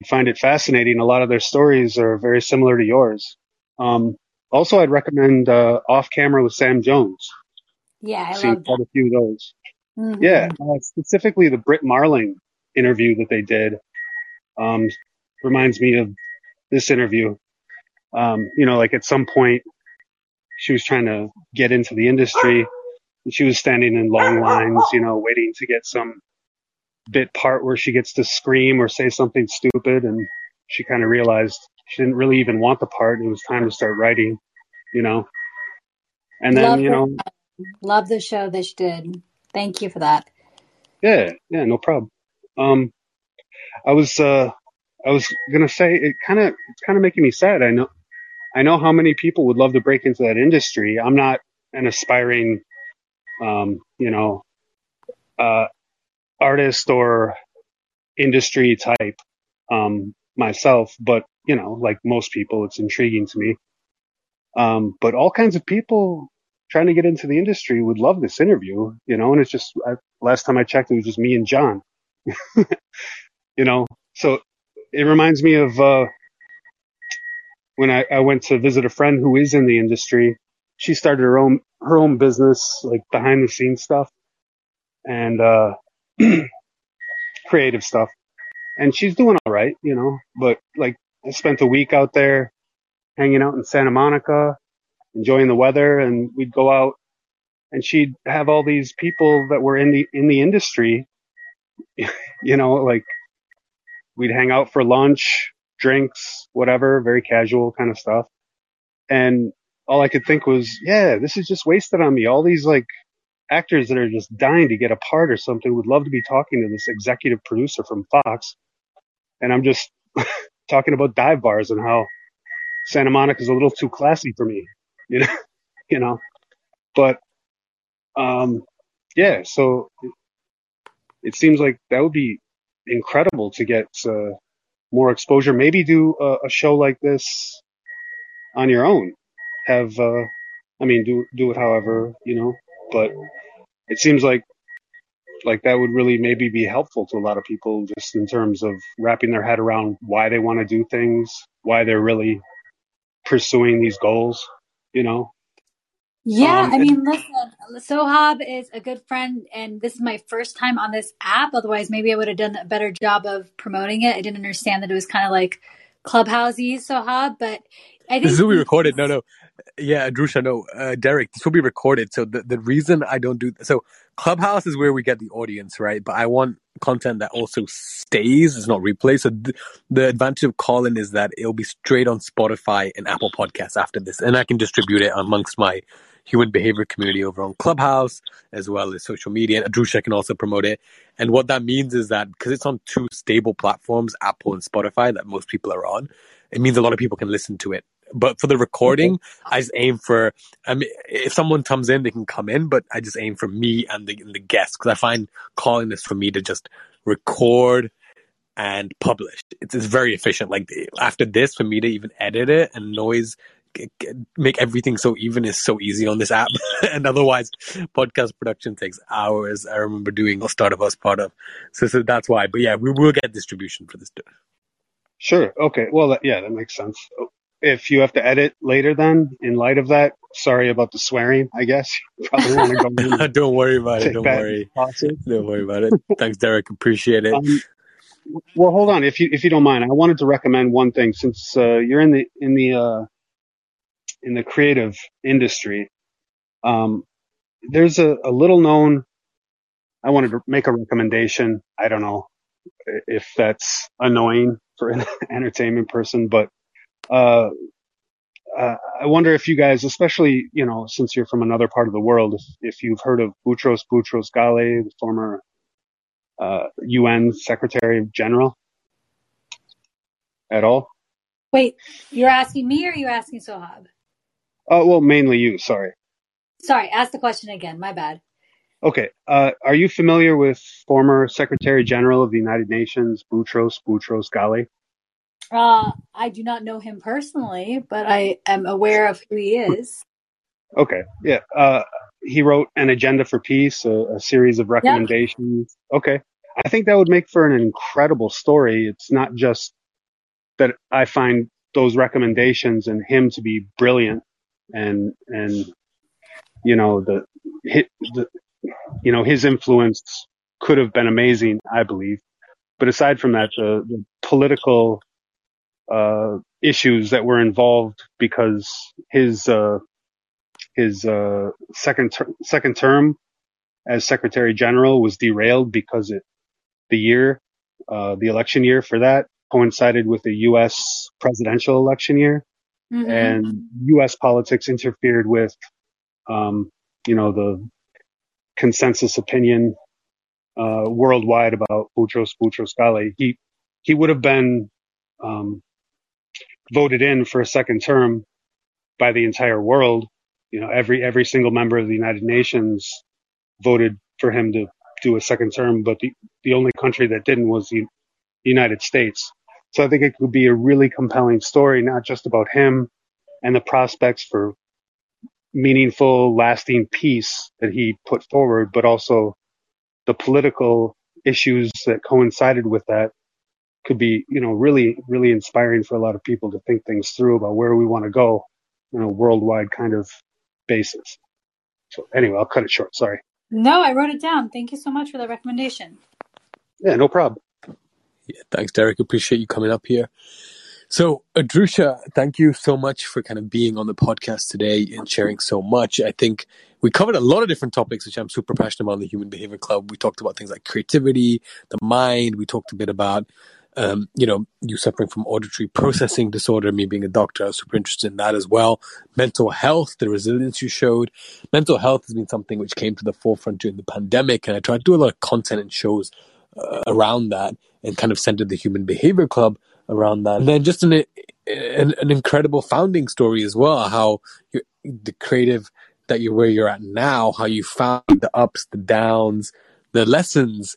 you'd find it fascinating. A lot of their stories are very similar to yours. Um, also, I'd recommend uh, Off Camera with Sam Jones. Yeah, I seen quite a few of those. Mm-hmm. Yeah, uh, specifically the Brit Marling interview that they did um, reminds me of this interview. Um, you know, like at some point she was trying to get into the industry and she was standing in long lines, you know, waiting to get some bit part where she gets to scream or say something stupid and she kind of realized she didn't really even want the part. It was time to start writing, you know. And then, love you know, love the show that she did. Thank you for that. Yeah, yeah, no problem. Um, I was, uh, I was gonna say it kind of, it's kind of making me sad. I know, I know how many people would love to break into that industry. I'm not an aspiring, um, you know, uh, artist or industry type, um, myself, but you know, like most people, it's intriguing to me. Um, but all kinds of people trying to get into the industry would love this interview, you know, and it's just, I, last time I checked, it was just me and John, you know, so it reminds me of, uh, when I, I went to visit a friend who is in the industry. She started her own, her own business, like behind the scenes stuff and, uh, creative stuff. And she's doing all right, you know, but like I spent a week out there hanging out in Santa Monica, enjoying the weather and we'd go out and she'd have all these people that were in the, in the industry, you know, like we'd hang out for lunch, drinks, whatever, very casual kind of stuff. And all I could think was, yeah, this is just wasted on me. All these like actors that are just dying to get a part or something would love to be talking to this executive producer from Fox. And I'm just talking about dive bars and how Santa Monica is a little too classy for me, you know, you know, but, um, yeah, so it, seems like that would be incredible to get, uh, more exposure. Maybe do a, a, show like this on your own. Have, uh, I mean, do, do it however, you know, but it seems like like that would really maybe be helpful to a lot of people just in terms of wrapping their head around why they want to do things, why they're really pursuing these goals, you know? Yeah, Um, I mean, listen, Sohab is a good friend, and this is my first time on this app. Otherwise, maybe I would have done a better job of promoting it. I didn't understand that it was kind of like clubhousey Sohab, but I This think is what we recorded. No, no. Yeah, Drusha, no. Uh, Derek, this will be recorded. So the, the reason I don't do so Clubhouse is where we get the audience, right? But I want content that also stays, it's not replay. So th- the advantage of Callin is that it'll be straight on Spotify and Apple Podcasts after this, and I can distribute it amongst my human behavior community over on Clubhouse as well as social media. And Drusha can also promote it. And what that means is that because it's on two stable platforms, Apple and Spotify, that most people are on, it means a lot of people can listen to it. But for the recording, I just aim for. I mean, if someone comes in, they can come in, but I just aim for me and the and the guests because I find calling this for me to just record and publish. It's, it's very efficient. Like after this, for me to even edit it and noise, make everything so even is so easy on this app. and otherwise, podcast production takes hours. I remember doing a startup I was part of, so so that's why. But yeah, we will get distribution for this. too. Sure. Okay. Well, that, yeah, that makes sense. If you have to edit later, then in light of that, sorry about the swearing. I guess you probably want to go don't worry about it. Don't worry. Don't worry about it. Thanks, Derek. Appreciate it. Um, well, hold on, if you if you don't mind, I wanted to recommend one thing since uh, you're in the in the uh, in the creative industry. Um, there's a, a little known. I wanted to make a recommendation. I don't know if that's annoying for an entertainment person, but uh, uh, I wonder if you guys, especially you know, since you're from another part of the world, if, if you've heard of Boutros Boutros Ghali, the former uh, UN Secretary General, at all. wait, you're asking me or you're asking Sohab? Uh, well, mainly you. Sorry. Sorry, ask the question again. My bad. Okay. Uh, are you familiar with former Secretary General of the United Nations, Boutros Boutros Ghali? Uh, I do not know him personally, but I am aware of who he is. Okay. Yeah. Uh, he wrote an agenda for peace, a, a series of recommendations. Okay. I think that would make for an incredible story. It's not just that I find those recommendations and him to be brilliant and, and, you know, the, the, you know, his influence could have been amazing, I believe. But aside from that, the, the political, uh, issues that were involved because his, uh, his, uh, second, ter- second term as Secretary General was derailed because it, the year, uh, the election year for that coincided with the U.S. presidential election year Mhm. and U.S. politics interfered with, um, you know, the consensus opinion uh, worldwide about Boutros Boutros Ghali. He he would have been um, voted in for a second term by the entire world. You know, every every single member of the United Nations voted for him to do a second term, but the the only country that didn't was the United States. So I think it could be a really compelling story, not just about him and the prospects for meaningful, lasting peace that he put forward, but also the political issues that coincided with that could be, you know, really, really inspiring for a lot of people to think things through about where we want to go on a worldwide kind of basis. So anyway, I'll cut it short. Sorry. No, I wrote it down. Thank you so much for the recommendation. Yeah, no problem. Yeah, thanks, Derek. Appreciate you coming up here. So, Adhrucia, thank you so much for kind of being on the podcast today and sharing so much. I think we covered a lot of different topics, which I'm super passionate about in the Human Behavior Club. We talked about things like creativity, the mind. We talked a bit about, um, you know, you suffering from auditory processing disorder, me being a doctor. I was super interested in that as well. Mental health, the resilience you showed. Mental health has been something which came to the forefront during the pandemic, and I tried to do a lot of content and shows uh, around that and kind of centered the Human Behavior Club around that. And then just an, an, an incredible founding story as well, how the creative that you're where you're at now, how you found the ups, the downs, the lessons,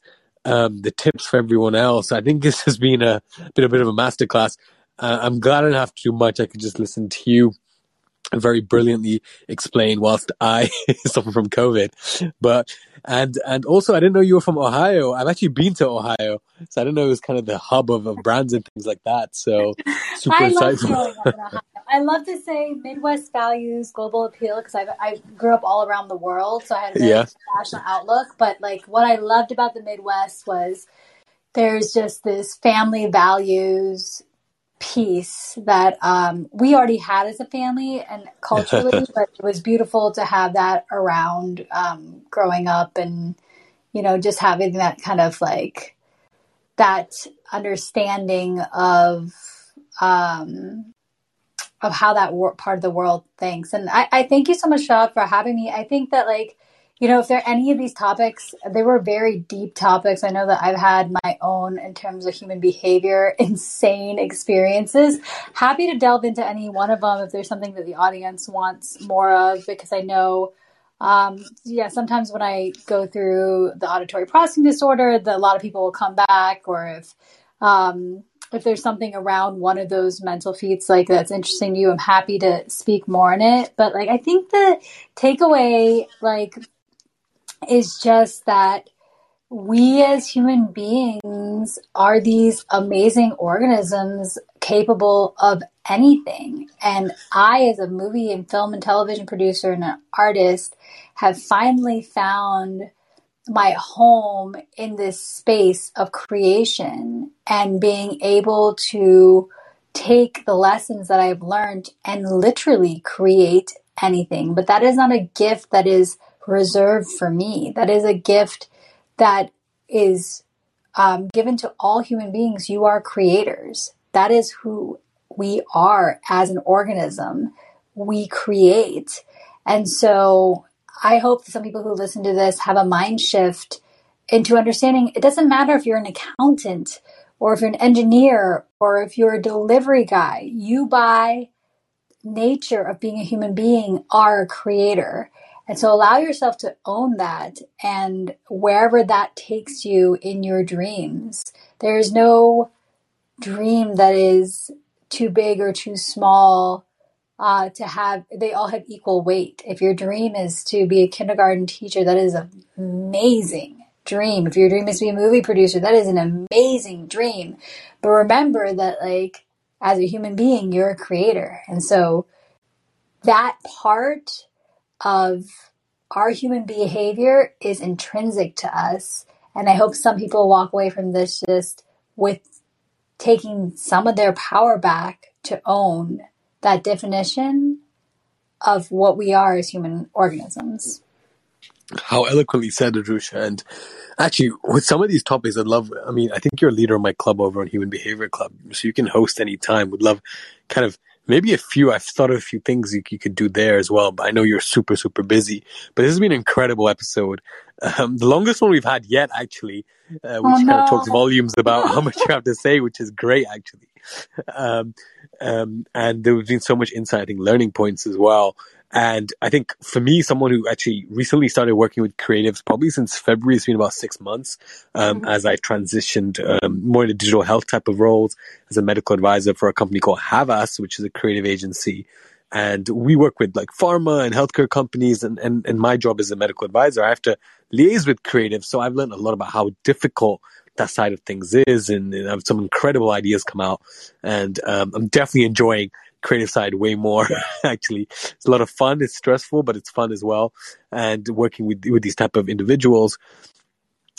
um, the tips for everyone else. I think this has been a been a bit of a masterclass. Uh, I'm glad I do not have to do much. I could just listen to you very brilliantly explain whilst I suffer from COVID. But and and also I didn't know you were from Ohio. I've actually been to Ohio, so I didn't know it was kind of the hub of, of brands and things like that. So super I love insightful. Growing up in Ohio. I love to say Midwest values global appeal because I I grew up all around the world, so I had a very Yeah. international outlook. But like what I loved about the Midwest was there's just this family values piece that um, we already had as a family and culturally, but it was beautiful to have that around um, growing up and you know just having that kind of like that understanding of um, of how that part of the world thinks. And I, I thank you so much, Shah, for having me. I think that like, you know, if there are any of these topics, they were very deep topics. I know that I've had my own in terms of human behavior, insane experiences. Happy to delve into any one of them if there's something that the audience wants more of, because I know um, yeah, sometimes when I go through the auditory processing disorder, the, a lot of people will come back, or if um, if there's something around one of those mental feats like that's interesting to you, I'm happy to speak more on it. But like, I think the takeaway like is just that we as human beings are these amazing organisms capable of anything. And I, as a movie and film and television producer and an artist, have finally found my home in this space of creation and being able to take the lessons that I've learned and literally create anything. But that is not a gift that is reserved for me. That is a gift that is um, given to all human beings. You are creators. That is who we are as an organism. We create. And so I hope some people who listen to this have a mind shift into understanding it doesn't matter if you're an accountant or if you're an engineer or if you're a delivery guy, you by nature of being a human being are a creator. And so allow yourself to own that and wherever that takes you in your dreams. There is no dream that is too big or too small uh, to have, they all have equal weight. If your dream is to be a kindergarten teacher, that is an amazing dream. If your dream is to be a movie producer, that is an amazing dream. But remember that, like, as a human being, you're a creator. And so that part of our human behavior is intrinsic to us. And I hope some people walk away from this just with taking some of their power back to own that definition of what we are as human organisms. How eloquently said, Adhrucia. And actually, with some of these topics, I'd love, I mean, I think you're a leader of my club over on Human Behavior Club, so you can host anytime. Would love kind of maybe a few. I've thought of a few things you, you could do there as well, but I know you're super, super busy. But this has been an incredible episode. Um, the longest one we've had yet, actually, uh, which Oh, kind of talks volumes about how much you have to say, which is great, actually. Um, um, and there has been so much insight, think, learning points as well. And I think for me, someone who actually recently started working with creatives, probably since February, it's been about six months, um, as I transitioned um, more into digital health type of roles as a medical advisor for a company called Havas, which is a creative agency. And we work with like pharma and healthcare companies. And, and, and my job as a medical advisor, I have to liaise with creatives. So I've learned a lot about how difficult that side of things is. And, and some incredible ideas come out. And um, I'm definitely enjoying creative side way more actually. It's a lot of fun it's stressful but it's fun as well. And working with with these type of individuals.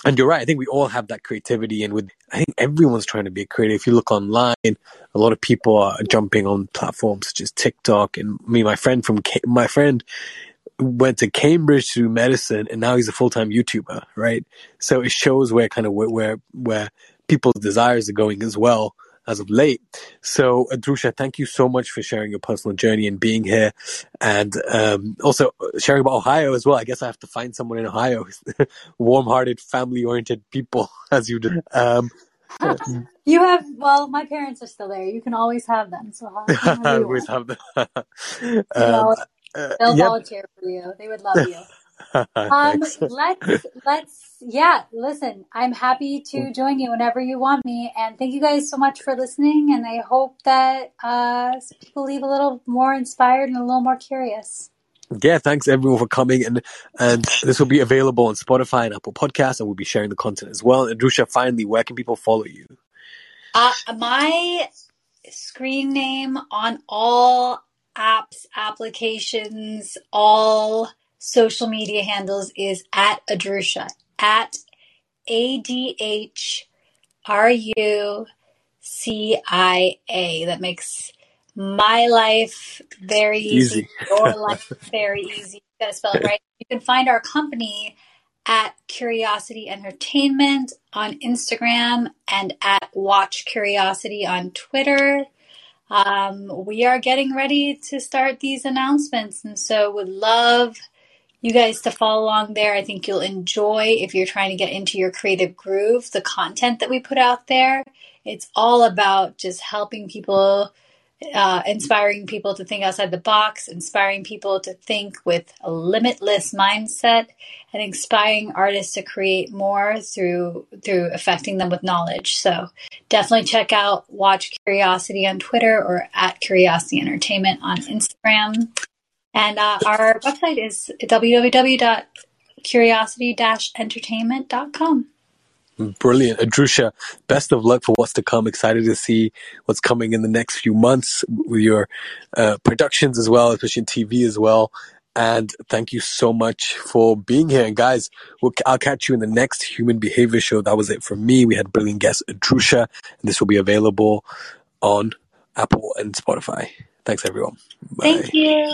And you're right i think we all have that creativity and with i think everyone's trying to be creative. If you look online a lot of people are jumping on platforms such as tiktok. And me my friend from my friend went to cambridge to do medicine and now he's a full-time youtuber right? So it shows where kind of where where, where people's desires are going as well as of late. So, Adhrucia, thank you so much for sharing your personal journey and being here, and um, also sharing about Ohio as well. I guess I have to find someone in Ohio, warm-hearted, family-oriented people, as you do. Um, You have, well, my parents are still there. You can always have them. So always have the. You um, uh, they'll yep. volunteer for you. They would love you. Um, let's let's yeah. Listen, I'm happy to join you whenever you want me, and thank you guys so much for listening. And I hope that uh, people leave a little more inspired and a little more curious. yeah, thanks everyone for coming, and and this will be available on Spotify and Apple Podcasts, and we'll be sharing the content as well. And Adhrucia, finally, where can people follow you? Uh, my screen name on all apps, applications, all social media handles is at Adhrucia, at A D H R U C I A. That makes my life very easy, Easy. your life very easy. You gotta spell it right. You can find our company at Curiosity Entertainment on Instagram and at Watch Curiosity on Twitter. Um, we are getting ready to start these announcements, and so would love you guys to follow along there. I think you'll enjoy if you're trying to get into your creative groove the content that we put out there. It's all about just helping people uh, inspiring people to think outside the box, inspiring people to think with a limitless mindset, and inspiring artists to create more through through affecting them with knowledge. So definitely check out Watch Curiosity on Twitter or at Curiosity Entertainment on Instagram. And uh, our website is www.curiosity-entertainment.com. Brilliant. Adhrucia, best of luck for what's to come. Excited to see what's coming in the next few months with your uh, productions as well, especially in TV as well. And thank you so much for being here. And guys, we'll, I'll catch you in the next Human Behavior Show. That was it from me. We had brilliant guest Adhrucia, and this will be available on Apple and Spotify. Thanks, everyone. Bye. Thank you.